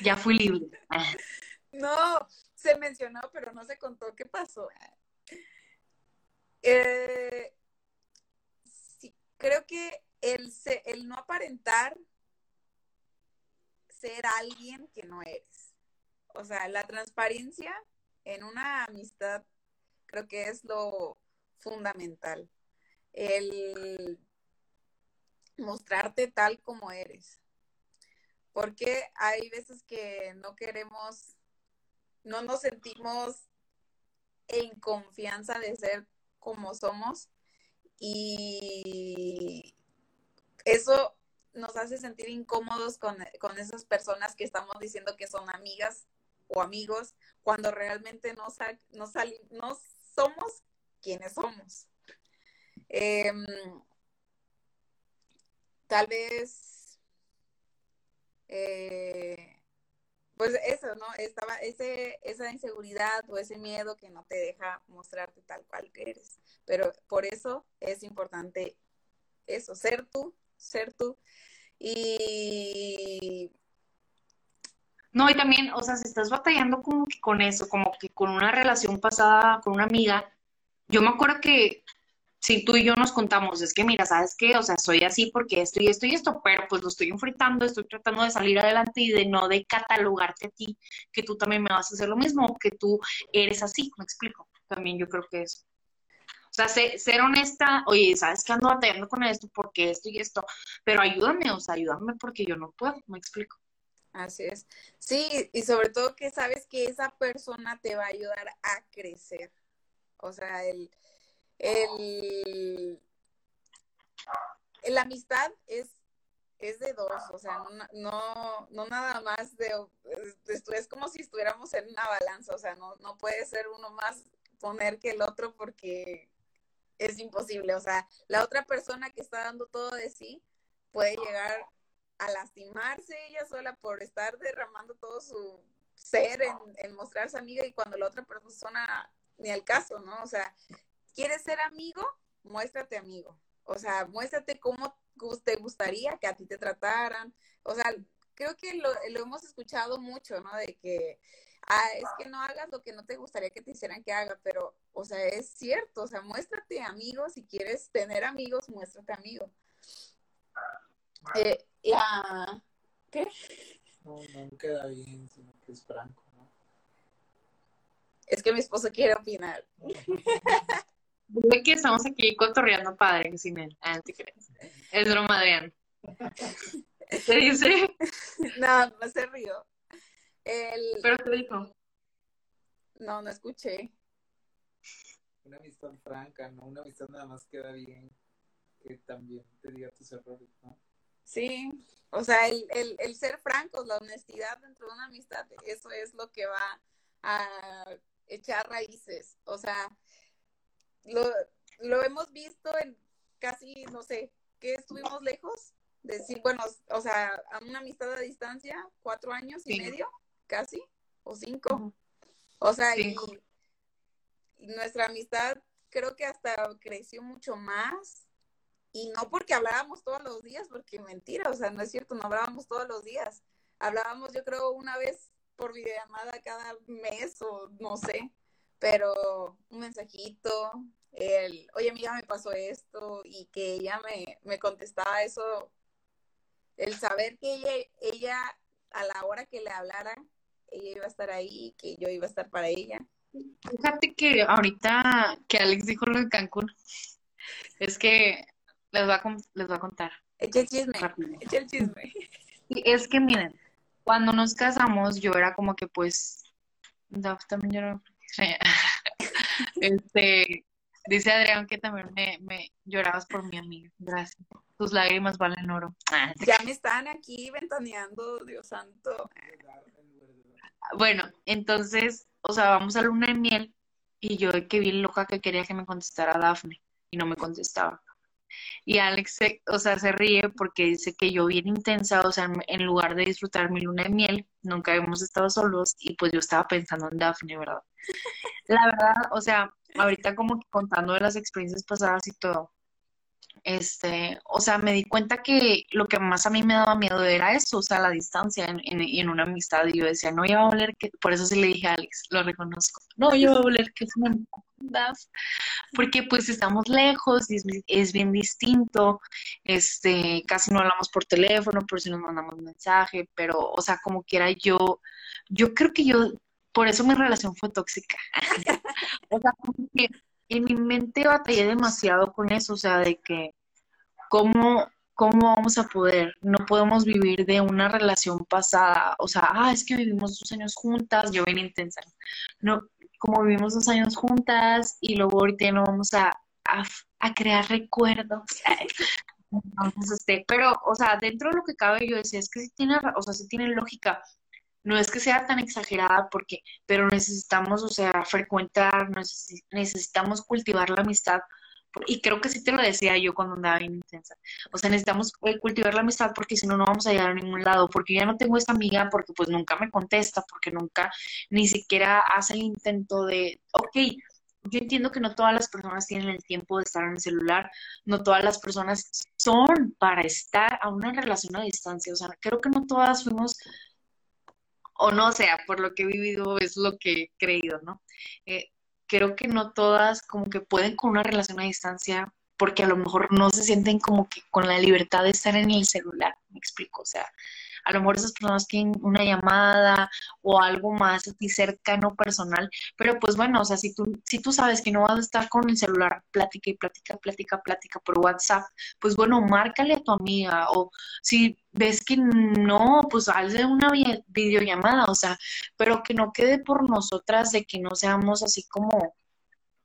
S1: Ya fui libre.
S2: No, se mencionó, pero no se contó qué pasó. Eh, creo que el, el no aparentar ser alguien que no eres. O sea, la transparencia en una amistad creo que es lo fundamental. El mostrarte tal como eres. Porque hay veces que no queremos, no nos sentimos en confianza de ser como somos y eso nos hace sentir incómodos con, con esas personas que estamos diciendo que son amigas o amigos cuando realmente no, no, no somos quienes somos. Em, tal vez, eh, pues eso, ¿no? Estaba ese, esa inseguridad o ese miedo que no te deja mostrarte tal cual que eres. Pero por eso es importante eso, ser tú, ser tú. Y
S1: no, y también, o sea, si estás batallando como que con eso, como que con una relación pasada con una amiga, yo me acuerdo que si tú y yo nos contamos, es que mira, ¿sabes qué? O sea, soy así porque esto y esto y esto, pero pues lo estoy enfrentando, estoy tratando de salir adelante y de no de catalogarte a ti, que tú también me vas a hacer lo mismo, que tú eres así, me explico. También yo creo que eso. O sea, ser, honesta, oye, ¿sabes qué ando batallando con esto? Porque esto y esto, pero ayúdame, o sea, ayúdame porque yo no puedo, me explico.
S2: Así es. Sí, y sobre todo que sabes que esa persona te va a ayudar a crecer. O sea, el, el, la amistad es, es de dos, o sea, no, no, nada más de, es, es como si estuviéramos en una balanza, o sea, no, no puede ser uno más poner que el otro porque es imposible, o sea, la otra persona que está dando todo de sí puede llegar a lastimarse ella sola por estar derramando todo su ser en, en mostrarse amiga y cuando la otra persona ni al caso, ¿no? O sea, ¿quieres ser amigo? Muéstrate amigo. O sea, muéstrate cómo te gustaría que a ti te trataran. O sea, creo que lo, lo hemos escuchado mucho, ¿no? De que, ah, es que no hagas lo que no te gustaría que te hicieran que haga, pero, o sea, es cierto, o sea, muéstrate amigo, si quieres tener amigos, muéstrate amigo. Eh, la... ¿Qué?
S3: No, no queda bien, sino que es franco, ¿no?
S2: Es que mi esposo quiere opinar.
S1: Ve que estamos aquí cotorreando padre, sin él. Ah, Es broma, Adrián. ¿Qué dice?
S2: No, no se río. El...
S1: ¿Pero qué dijo?
S2: No, no escuché.
S3: Una amistad franca, ¿no? Una amistad nada más queda bien que también te diga tus errores, ¿no?
S2: Sí, o sea, el, el, el ser francos, la honestidad dentro de una amistad, eso es lo que va a echar raíces. O sea, lo, lo hemos visto en casi, no sé, que estuvimos lejos. Decir, bueno, o sea, a una amistad a distancia, cuatro años y medio, casi, o cinco. O sea, y, nuestra amistad creo que hasta creció mucho más y no porque hablábamos todos los días, porque mentira, o sea, no es cierto, no hablábamos todos los días. Hablábamos, yo creo, una vez por videollamada cada mes o no sé, pero un mensajito, el, oye amiga, me pasó esto y que ella me, me contestaba eso, el saber que ella, ella a la hora que le hablara, ella iba a estar ahí, que yo iba a estar para ella.
S1: Fíjate que ahorita que Alex dijo lo de Cancún, es que les voy a, les voy a contar.
S2: Echa el chisme. Echa el chisme.
S1: es que miren, cuando nos casamos, yo era como que pues. también lloraba. este, dice Adrián que también me, me, llorabas por mi amiga. Gracias. Tus lágrimas valen oro.
S2: Ah, ya me están aquí ventaneando, Dios santo.
S1: Bueno, entonces, o sea, vamos a luna de miel y yo que vi loca que quería que me contestara Dafne y no me contestaba. Y Alex, o sea, se ríe porque dice que yo bien intensa, o sea, en lugar de disfrutar mi luna de miel, nunca habíamos estado solos y pues yo estaba pensando en Daphne, ¿verdad? La verdad, o sea, ahorita como que contando de las experiencias pasadas y todo, este, o sea, me di cuenta que lo que más a mí me daba miedo era eso, o sea, la distancia en, en, una amistad. Y yo decía, no, iba a volver que, por eso sí le dije a Alex, lo reconozco, no, iba a volver que es amistad, porque pues estamos lejos y es, bien distinto, este, casi no hablamos por teléfono, por si nos mandamos mensaje, pero, o sea, como quiera yo, yo creo que yo, por eso mi relación fue tóxica. o sea, en mi mente batallé demasiado con eso, o sea, de que cómo, cómo vamos a poder, no podemos vivir de una relación pasada, o sea, ah, es que vivimos dos años juntas, yo bien intensa, no, como vivimos dos años juntas y luego ahorita no vamos a, a, crear recuerdos. Este, pero, o sea, dentro de lo que cabe, yo decía, es que sí tiene, o sea, sí tiene lógica, no es que sea tan exagerada porque, pero necesitamos, o sea, frecuentar, necesitamos cultivar la amistad Y creo que sí te lo decía yo cuando andaba bien intensa. O sea, necesitamos eh, cultivar la amistad porque si no, no vamos a llegar a ningún lado. Porque ya no tengo esta amiga porque pues nunca me contesta, porque nunca ni siquiera hace el intento de, ok, yo entiendo que no todas las personas tienen el tiempo de estar en el celular, no todas las personas son para estar a una relación a distancia. O sea, creo que no todas fuimos o no sea, por lo que he vivido es lo que he creído, ¿no? Eh, creo que no todas como que pueden con una relación a distancia porque a lo mejor no se sienten como que con la libertad de estar en el celular, me explico, o sea, a lo mejor esas personas tienen una llamada o algo más así cercano, personal, pero pues bueno, o sea, si tú, si tú sabes que no vas a estar con el celular, plática y plática, plática, plática por WhatsApp, pues bueno, márcale a tu amiga o si ves que no, pues haz una videollamada, o sea, pero que no quede por nosotras de que no seamos así como,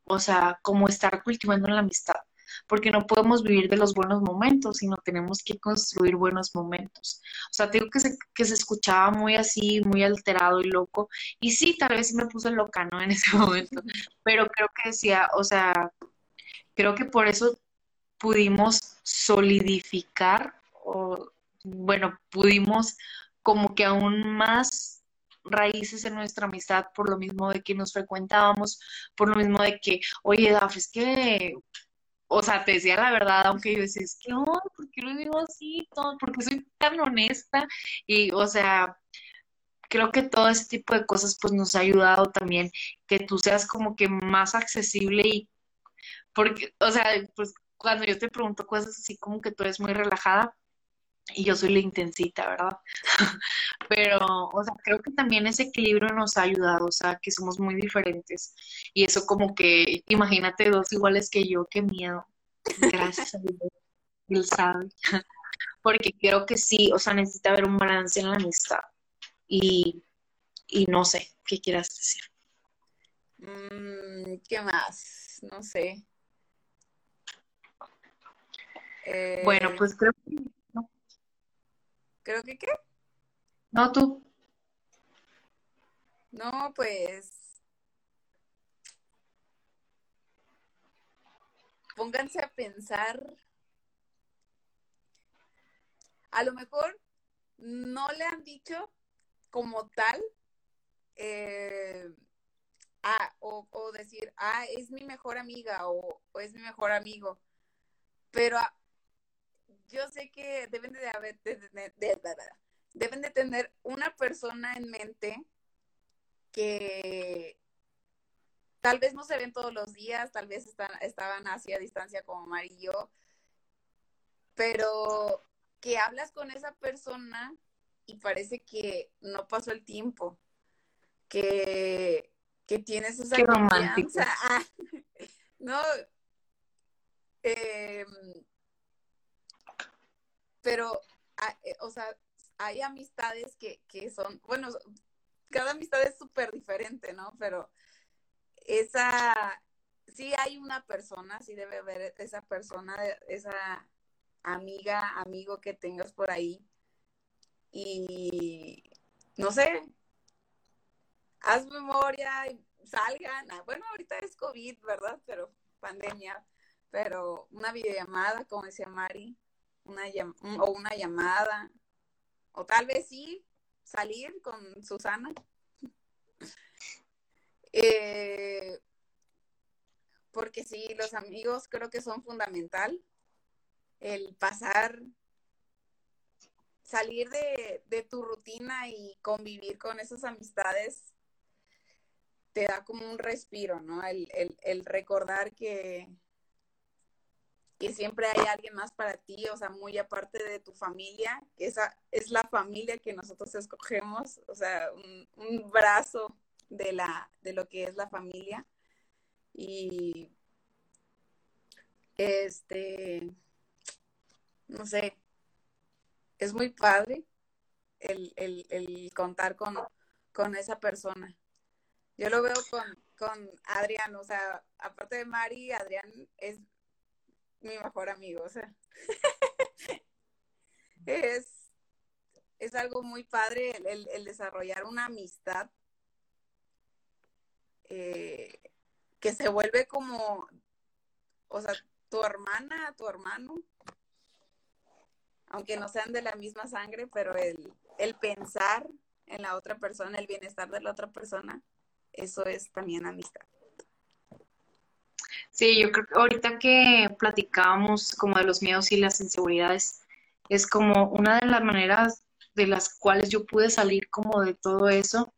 S1: o sea, como estar cultivando la amistad porque no podemos vivir de los buenos momentos, sino tenemos que construir buenos momentos. O sea, digo que se, que se escuchaba muy así, muy alterado y loco, y sí, tal vez sí me puse loca, ¿no? En ese momento, pero creo que decía, o sea, creo que por eso pudimos solidificar, o bueno, pudimos como que aún más raíces en nuestra amistad por lo mismo de que nos frecuentábamos, por lo mismo de que, oye, Daf, es que o sea, te decía la verdad, aunque yo decía, es que, ¿por qué lo digo así? Todo, porque soy tan honesta. Y, o sea, creo que todo ese tipo de cosas, pues, nos ha ayudado también que tú seas como que más accesible y, porque, o sea, pues, cuando yo te pregunto cosas así como que tú eres muy relajada, y yo soy la intensita, ¿verdad? Pero, o sea, creo que también ese equilibrio nos ha ayudado, o sea, que somos muy diferentes. Y eso como que, imagínate dos iguales que yo, qué miedo. Gracias a Dios, él sabe. Porque creo que sí, o sea, necesita haber un balance en la amistad. Y, y no sé, ¿qué quieras decir?
S2: Mm, ¿Qué más? No sé.
S1: Bueno, pues creo que
S2: Creo que qué.
S1: No, tú.
S2: No, pues. Pónganse a pensar. A lo mejor no le han dicho como tal. Eh, o, decir, ah, es mi mejor amiga o, o es mi mejor amigo. Pero yo sé que deben de haber, deben de tener una persona en mente que tal vez no se ven todos los días, tal vez están, estaban así a distancia como Mari y yo, pero que hablas con esa persona y parece que no pasó el tiempo, que, que tienes esa confianza. no, eh, pero, ah, eh, o sea, hay amistades que, que son, bueno, cada amistad es súper diferente, ¿no? Pero esa, sí hay una persona, sí debe haber esa persona, esa amiga, amigo que tengas por ahí. Y no sé, haz memoria, y salgan. Ah, bueno, ahorita es COVID, ¿verdad? Pero pandemia. Pero una videollamada, como decía Mari, una o una llamada, o tal vez sí salir con Susana. Eh, porque sí, los amigos creo que son fundamental. El pasar, salir de, tu rutina y convivir con esas amistades te da como un respiro, ¿no? el recordar que, que siempre hay alguien más para ti, o sea, muy aparte de tu familia, esa es la familia que nosotros escogemos, o sea, un, brazo de, la, de lo que es la familia. Y este, no sé, es muy padre el, contar con, con, esa persona. Yo lo veo con, con Adrián, o sea, aparte de Mari, Adrián es mi mejor amigo, o sea. es, es algo muy padre el, desarrollar una amistad eh, que se vuelve como, o sea, tu hermana, tu hermano, aunque no sean de la misma sangre, pero el, el pensar en la otra persona, el bienestar de la otra persona, eso es también amistad.
S1: Sí, yo creo que ahorita que platicábamos como de los miedos y las inseguridades, es como una de las maneras de las cuales yo pude salir como de todo eso,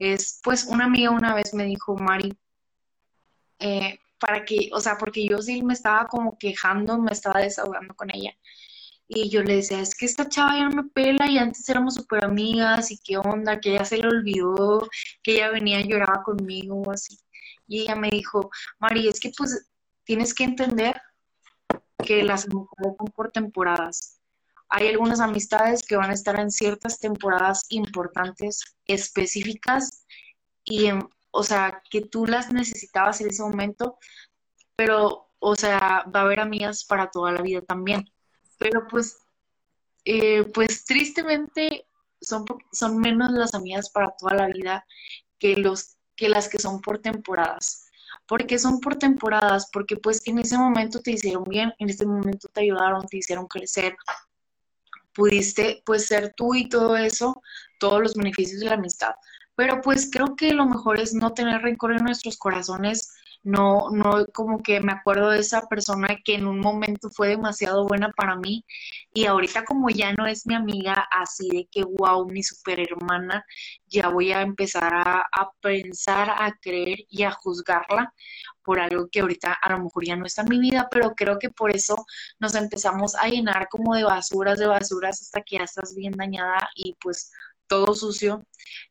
S1: es pues una amiga una vez me dijo, Mari, eh, para que, o sea, porque yo sí me estaba como quejando, me estaba desahogando con ella. Y yo le decía, es que esta chava ya no me pela y antes éramos súper amigas y qué onda, que ella se le olvidó, que ella venía y lloraba conmigo así. Y ella me dijo, Mari, es que pues tienes que entender que las amistades son por temporadas. Hay algunas amistades que van a estar en ciertas temporadas importantes, específicas, y o sea, que tú las necesitabas en ese momento, pero, o sea, va a haber amigas para toda la vida también. Pero pues, eh, pues tristemente son, son menos las amigas para toda la vida que, los, que las que son por temporadas. ¿Por qué son por temporadas? Porque pues en ese momento te hicieron bien, en ese momento te ayudaron, te hicieron crecer, pudiste pues ser tú y todo eso, todos los beneficios de la amistad. Pero pues creo que lo mejor es no tener rencor en nuestros corazones no, no como que me acuerdo de esa persona que en un momento fue demasiado buena para mí y ahorita como ya no es mi amiga, así de que wow, mi super hermana, ya voy a empezar a, a pensar, a creer y a juzgarla por algo que ahorita a lo mejor ya no está en mi vida, pero creo que por eso nos empezamos a llenar como de basuras, de basuras hasta que ya estás bien dañada y pues todo sucio.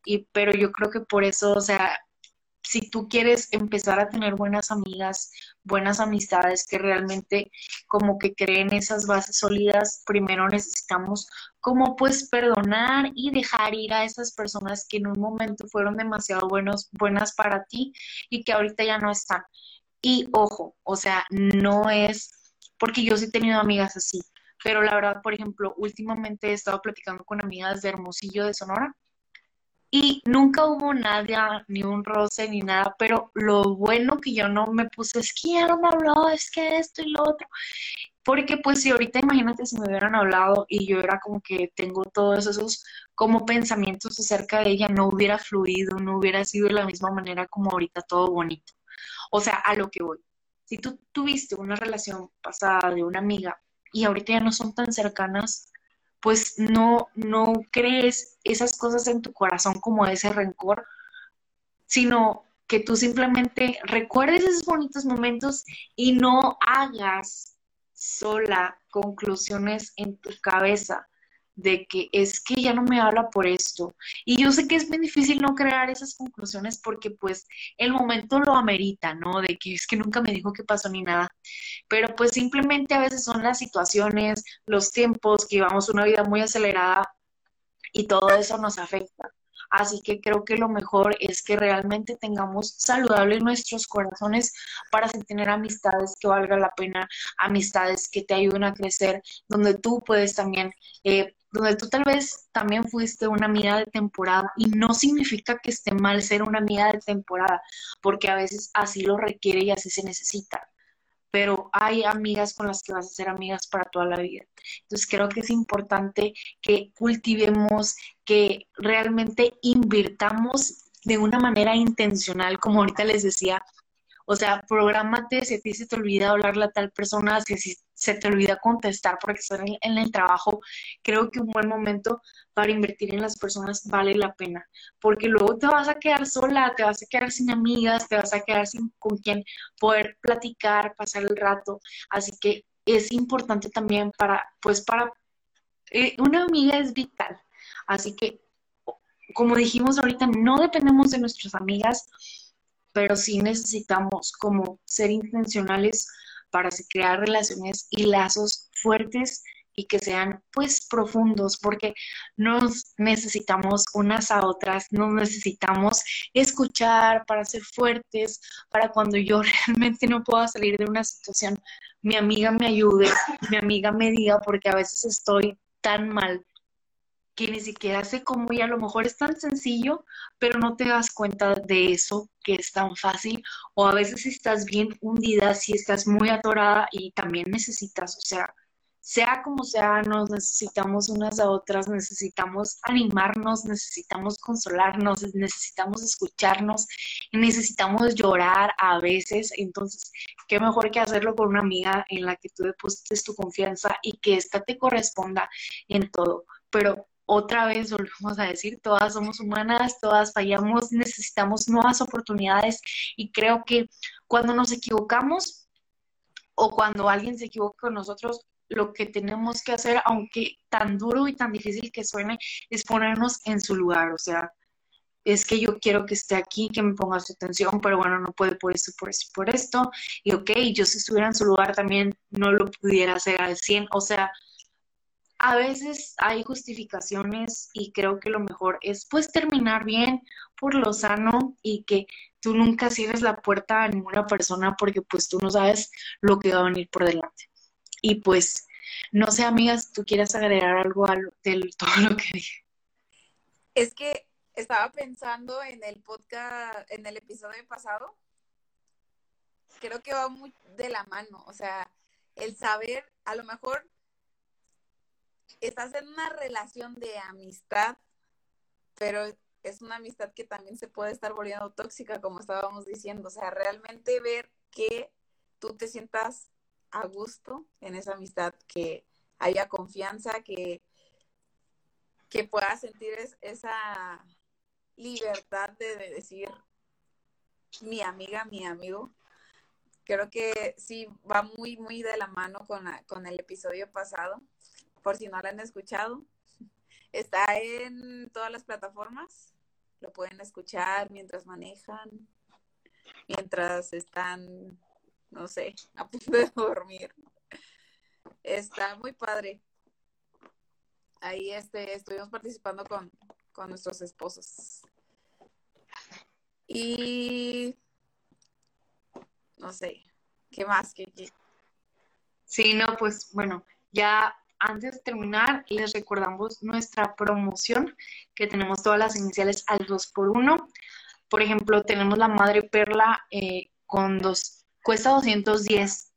S1: Y pero yo creo que por eso, o sea, si tú quieres empezar a tener buenas amigas, buenas amistades que realmente como que creen esas bases sólidas, primero necesitamos como pues perdonar y dejar ir a esas personas que en un momento fueron demasiado buenos, buenas para ti y que ahorita ya no están. Y ojo, o sea, no es porque yo sí he tenido amigas así, pero la verdad, por ejemplo, últimamente he estado platicando con amigas de Hermosillo de Sonora y nunca hubo nada, ni un roce, ni nada, pero lo bueno que yo no me puse es que ya no me habló, es que esto y lo otro. Porque pues si ahorita imagínate si me hubieran hablado y yo era como que tengo todos esos como pensamientos acerca de ella, no hubiera fluido, no hubiera sido de la misma manera como ahorita todo bonito. O sea, a lo que voy. Si tú tuviste una relación pasada de una amiga y ahorita ya no son tan cercanas, pues no, no crees esas cosas en tu corazón como ese rencor, sino que tú simplemente recuerdes esos bonitos momentos y no hagas sola conclusiones en tu cabeza de que es que ya no me habla por esto. Y yo sé que es muy difícil no crear esas conclusiones porque pues el momento lo amerita, ¿no? De que es que nunca me dijo qué pasó ni nada. Pero pues simplemente a veces son las situaciones, los tiempos, que llevamos una vida muy acelerada y todo eso nos afecta. Así que creo que lo mejor es que realmente tengamos saludables nuestros corazones para tener amistades que valga la pena, amistades que te ayuden a crecer, donde tú puedes también eh, donde tú tal vez también fuiste una amiga de temporada y no significa que esté mal ser una amiga de temporada, porque a veces así lo requiere y así se necesita. Pero hay amigas con las que vas a ser amigas para toda la vida. Entonces creo que es importante que cultivemos, que realmente invirtamos de una manera intencional, como ahorita les decía, o sea, prográmate si a ti se te olvida hablarle a tal persona, si, se te olvida contestar porque estás en, el trabajo, creo que un buen momento para invertir en las personas vale la pena, porque luego te vas a quedar sola, te vas a quedar sin amigas, te vas a quedar sin con quien poder platicar, pasar el rato, así que es importante también para, pues para, eh, una amiga es vital, así que como dijimos ahorita, no dependemos de nuestras amigas, pero sí necesitamos como ser intencionales para crear relaciones y lazos fuertes y que sean pues profundos porque nos necesitamos unas a otras, nos necesitamos escuchar para ser fuertes, para cuando yo realmente no pueda salir de una situación, mi amiga me ayude, mi amiga me diga porque a veces estoy tan mal que ni siquiera sé cómo y a lo mejor es tan sencillo, pero no te das cuenta de eso que es tan fácil o a veces estás bien hundida, si estás muy atorada y también necesitas, o sea, sea como sea, nos necesitamos unas a otras, necesitamos animarnos, necesitamos consolarnos, necesitamos escucharnos necesitamos llorar a veces. Entonces, qué mejor que hacerlo con una amiga en la que tú deposites tu confianza y que ésta te corresponda en todo. Pero otra vez volvemos a decir, todas somos humanas, todas fallamos, necesitamos nuevas oportunidades y creo que cuando nos equivocamos o cuando alguien se equivoca con nosotros, lo que tenemos que hacer, aunque tan duro y tan difícil que suene, es ponernos en su lugar. O sea, es que yo quiero que esté aquí, que me ponga su atención, pero bueno, no puede por esto, por esto, por esto. Y ok, yo si estuviera en su lugar también no lo pudiera hacer al 100. O sea, a veces hay justificaciones y creo que lo mejor es pues terminar bien por lo sano y que tú nunca cierres la puerta a ninguna persona porque pues tú no sabes lo que va a venir por delante. Y pues, no sé, amigas, ¿tú quieres agregar algo a de todo lo que dije?
S2: Es que estaba pensando en el podcast, en el episodio pasado. Creo que va muy de la mano. O sea, el saber, a lo mejor estás en una relación de amistad, pero es una amistad que también se puede estar volviendo tóxica, como estábamos diciendo. O sea, realmente ver que tú te sientas a gusto en esa amistad, que haya confianza, que, que pueda sentir esa libertad de, decir mi amiga, mi amigo. Creo que sí va muy, muy de la mano con, con el episodio pasado, por si no lo han escuchado. Está en todas las plataformas, lo pueden escuchar mientras manejan, mientras están no sé, a punto de dormir. Está muy padre. Ahí este, estuvimos participando con, nuestros esposos. Y no sé, ¿qué más? ¿Qué,
S1: Sí, no, pues bueno, ya antes de terminar, les recordamos nuestra promoción, que tenemos todas las iniciales al 2 por 1 Por ejemplo, tenemos la madre perla eh, con dos cuesta 210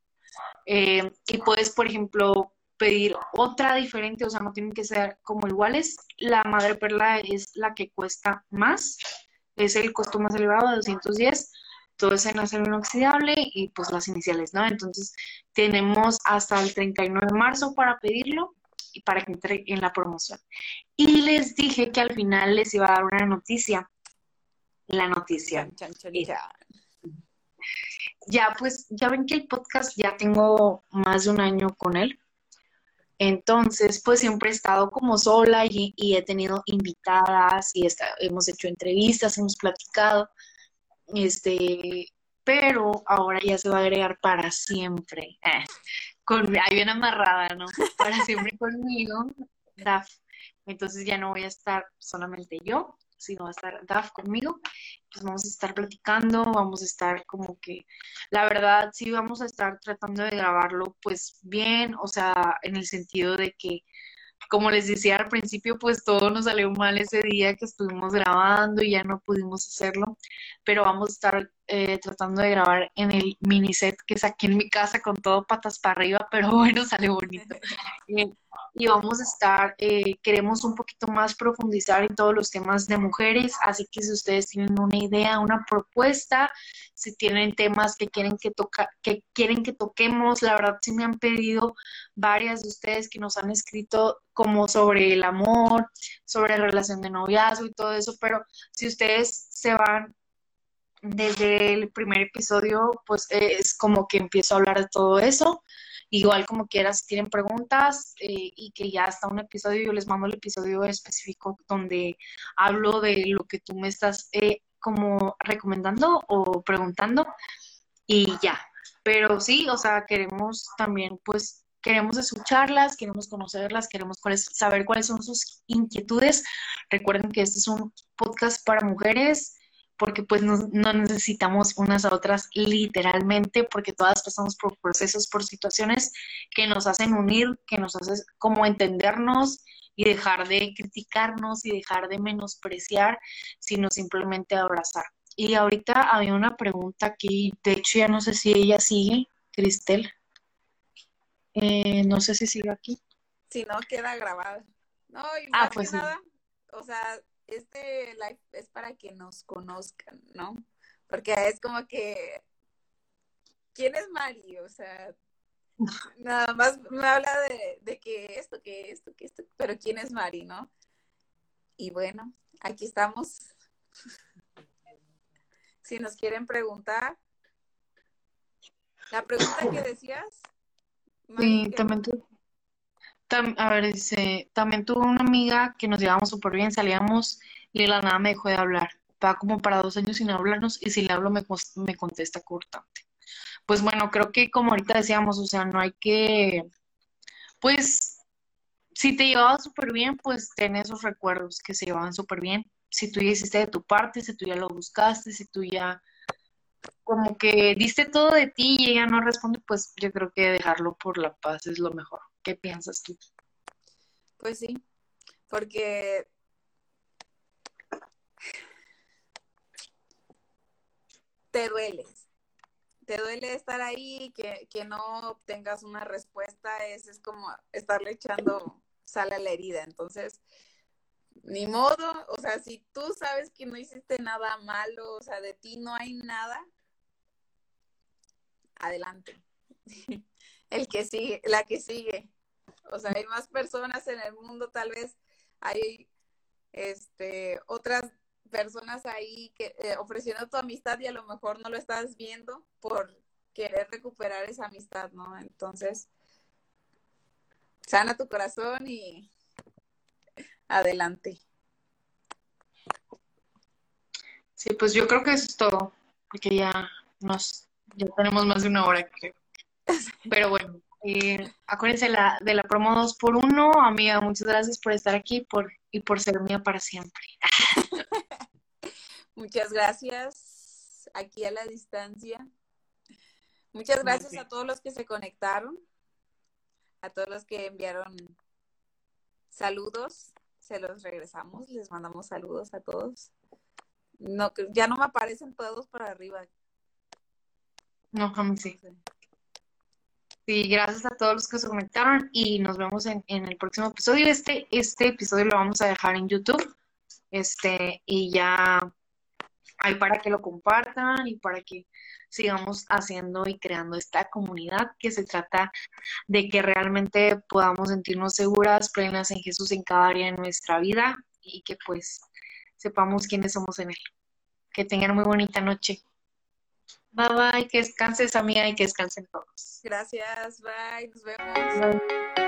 S1: eh, y puedes, por ejemplo, pedir otra diferente, o sea, no tienen que ser como iguales. La madre perla es la que cuesta más, es el costo más elevado de 210. Todo es en acero inoxidable y pues las iniciales, ¿no? Entonces tenemos hasta el 39 de marzo para pedirlo y para que entre en la promoción. Y les dije que al final les iba a dar una noticia. La noticia ya pues, ya ven que el podcast ya tengo más de un año con él. Entonces, pues siempre he estado como sola y, he tenido invitadas y hemos hecho entrevistas, hemos platicado, este, pero ahora ya se va a agregar para siempre. Eh, con, ahí bien amarrada, ¿no? Para siempre conmigo, DAF. Entonces ya no voy a estar solamente yo, sino va a estar DAF conmigo pues vamos a estar platicando, vamos a estar como que, la verdad, sí vamos a estar tratando de grabarlo pues bien, o sea, en el sentido de que, como les decía al principio, pues todo nos salió mal ese día que estuvimos grabando y ya no pudimos hacerlo, pero vamos a estar eh, tratando de grabar en el mini set que saqué en mi casa con todo patas para arriba, pero bueno, sale bonito. Eh, y vamos a estar, eh, queremos un poquito más profundizar en todos los temas de mujeres, así que si ustedes tienen una idea, una propuesta, si tienen temas que quieren que, toca, que quieren que toquemos, la verdad sí me han pedido varias de ustedes que nos han escrito como sobre el amor, sobre la relación de noviazgo y todo eso, pero si ustedes se van desde el primer episodio, pues es como que empiezo a hablar de todo eso. Igual como quieras, si tienen preguntas eh, y que ya está un episodio, yo les mando el episodio específico donde hablo de lo que tú me estás eh, como recomendando o preguntando y ya. Pero sí, o sea, queremos también pues queremos escucharlas, queremos conocerlas, queremos saber cuáles son sus inquietudes. Recuerden que este es un podcast para mujeres porque pues no, no necesitamos unas a otras literalmente, porque todas pasamos por procesos, por situaciones que nos hacen unir, que nos hacen como entendernos y dejar de criticarnos y dejar de menospreciar, sino simplemente abrazar. Y ahorita había una pregunta aquí, de hecho ya no sé si ella sigue, Cristel. Eh, no sé si sigue aquí.
S2: Si no, queda grabada. No, y
S1: Ah, pues
S2: que
S1: sí.
S2: nada, o sea, este live es para que nos conozcan, ¿no? Porque es como que, ¿quién es Mari? O sea, nada más me habla de, de que esto, que esto, que esto, pero ¿quién es Mari, no? Y bueno, aquí estamos. Si nos quieren preguntar. La pregunta que decías, Mari,
S1: Sí, también tu- a ver, también tuve una amiga que nos llevábamos súper bien, salíamos y la nada me dejó de hablar. Va como para dos años sin hablarnos y si le hablo me, me contesta cortante. Pues bueno, creo que como ahorita decíamos, o sea, no hay que, pues, si te llevabas súper bien, pues ten esos recuerdos que se llevaban súper bien. Si tú ya hiciste de tu parte, si tú ya lo buscaste, si tú ya como que diste todo de ti y ella no responde, pues yo creo que dejarlo por la paz es lo mejor. ¿Qué piensas tú?
S2: Pues sí, porque te dueles. Te duele estar ahí, que, que no obtengas una respuesta, es, es como estarle echando sal a la herida. Entonces, ni modo, o sea, si tú sabes que no hiciste nada malo, o sea, de ti no hay nada, adelante. El que sigue, la que sigue. O sea, hay más personas en el mundo, tal vez hay este otras personas ahí que eh, ofreciendo tu amistad y a lo mejor no lo estás viendo por querer recuperar esa amistad, ¿no? Entonces, sana tu corazón y adelante.
S1: Sí, pues yo creo que eso es todo, porque ya nos, ya tenemos más de una hora, creo. Pero bueno, eh, acuérdense la, de la promo 2 por 1 amiga, muchas gracias por estar aquí por, y por ser mía para siempre.
S2: Muchas gracias aquí a la distancia. Muchas gracias a todos los que se conectaron, a todos los que enviaron saludos. Se los regresamos, les mandamos saludos a todos. No, ya no me aparecen todos para arriba.
S1: No, mí sí. Sí, gracias a todos los que se conectaron y nos vemos en, en el próximo episodio. Este, este episodio lo vamos a dejar en YouTube. Este, y ya hay para que lo compartan y para que sigamos haciendo y creando esta comunidad que se trata de que realmente podamos sentirnos seguras, plenas en Jesús en cada área de nuestra vida y que pues sepamos quiénes somos en Él. Que tengan muy bonita noche. Bye bye, que descanses amiga y que descansen todos.
S2: Gracias, bye, nos vemos.
S1: Bye.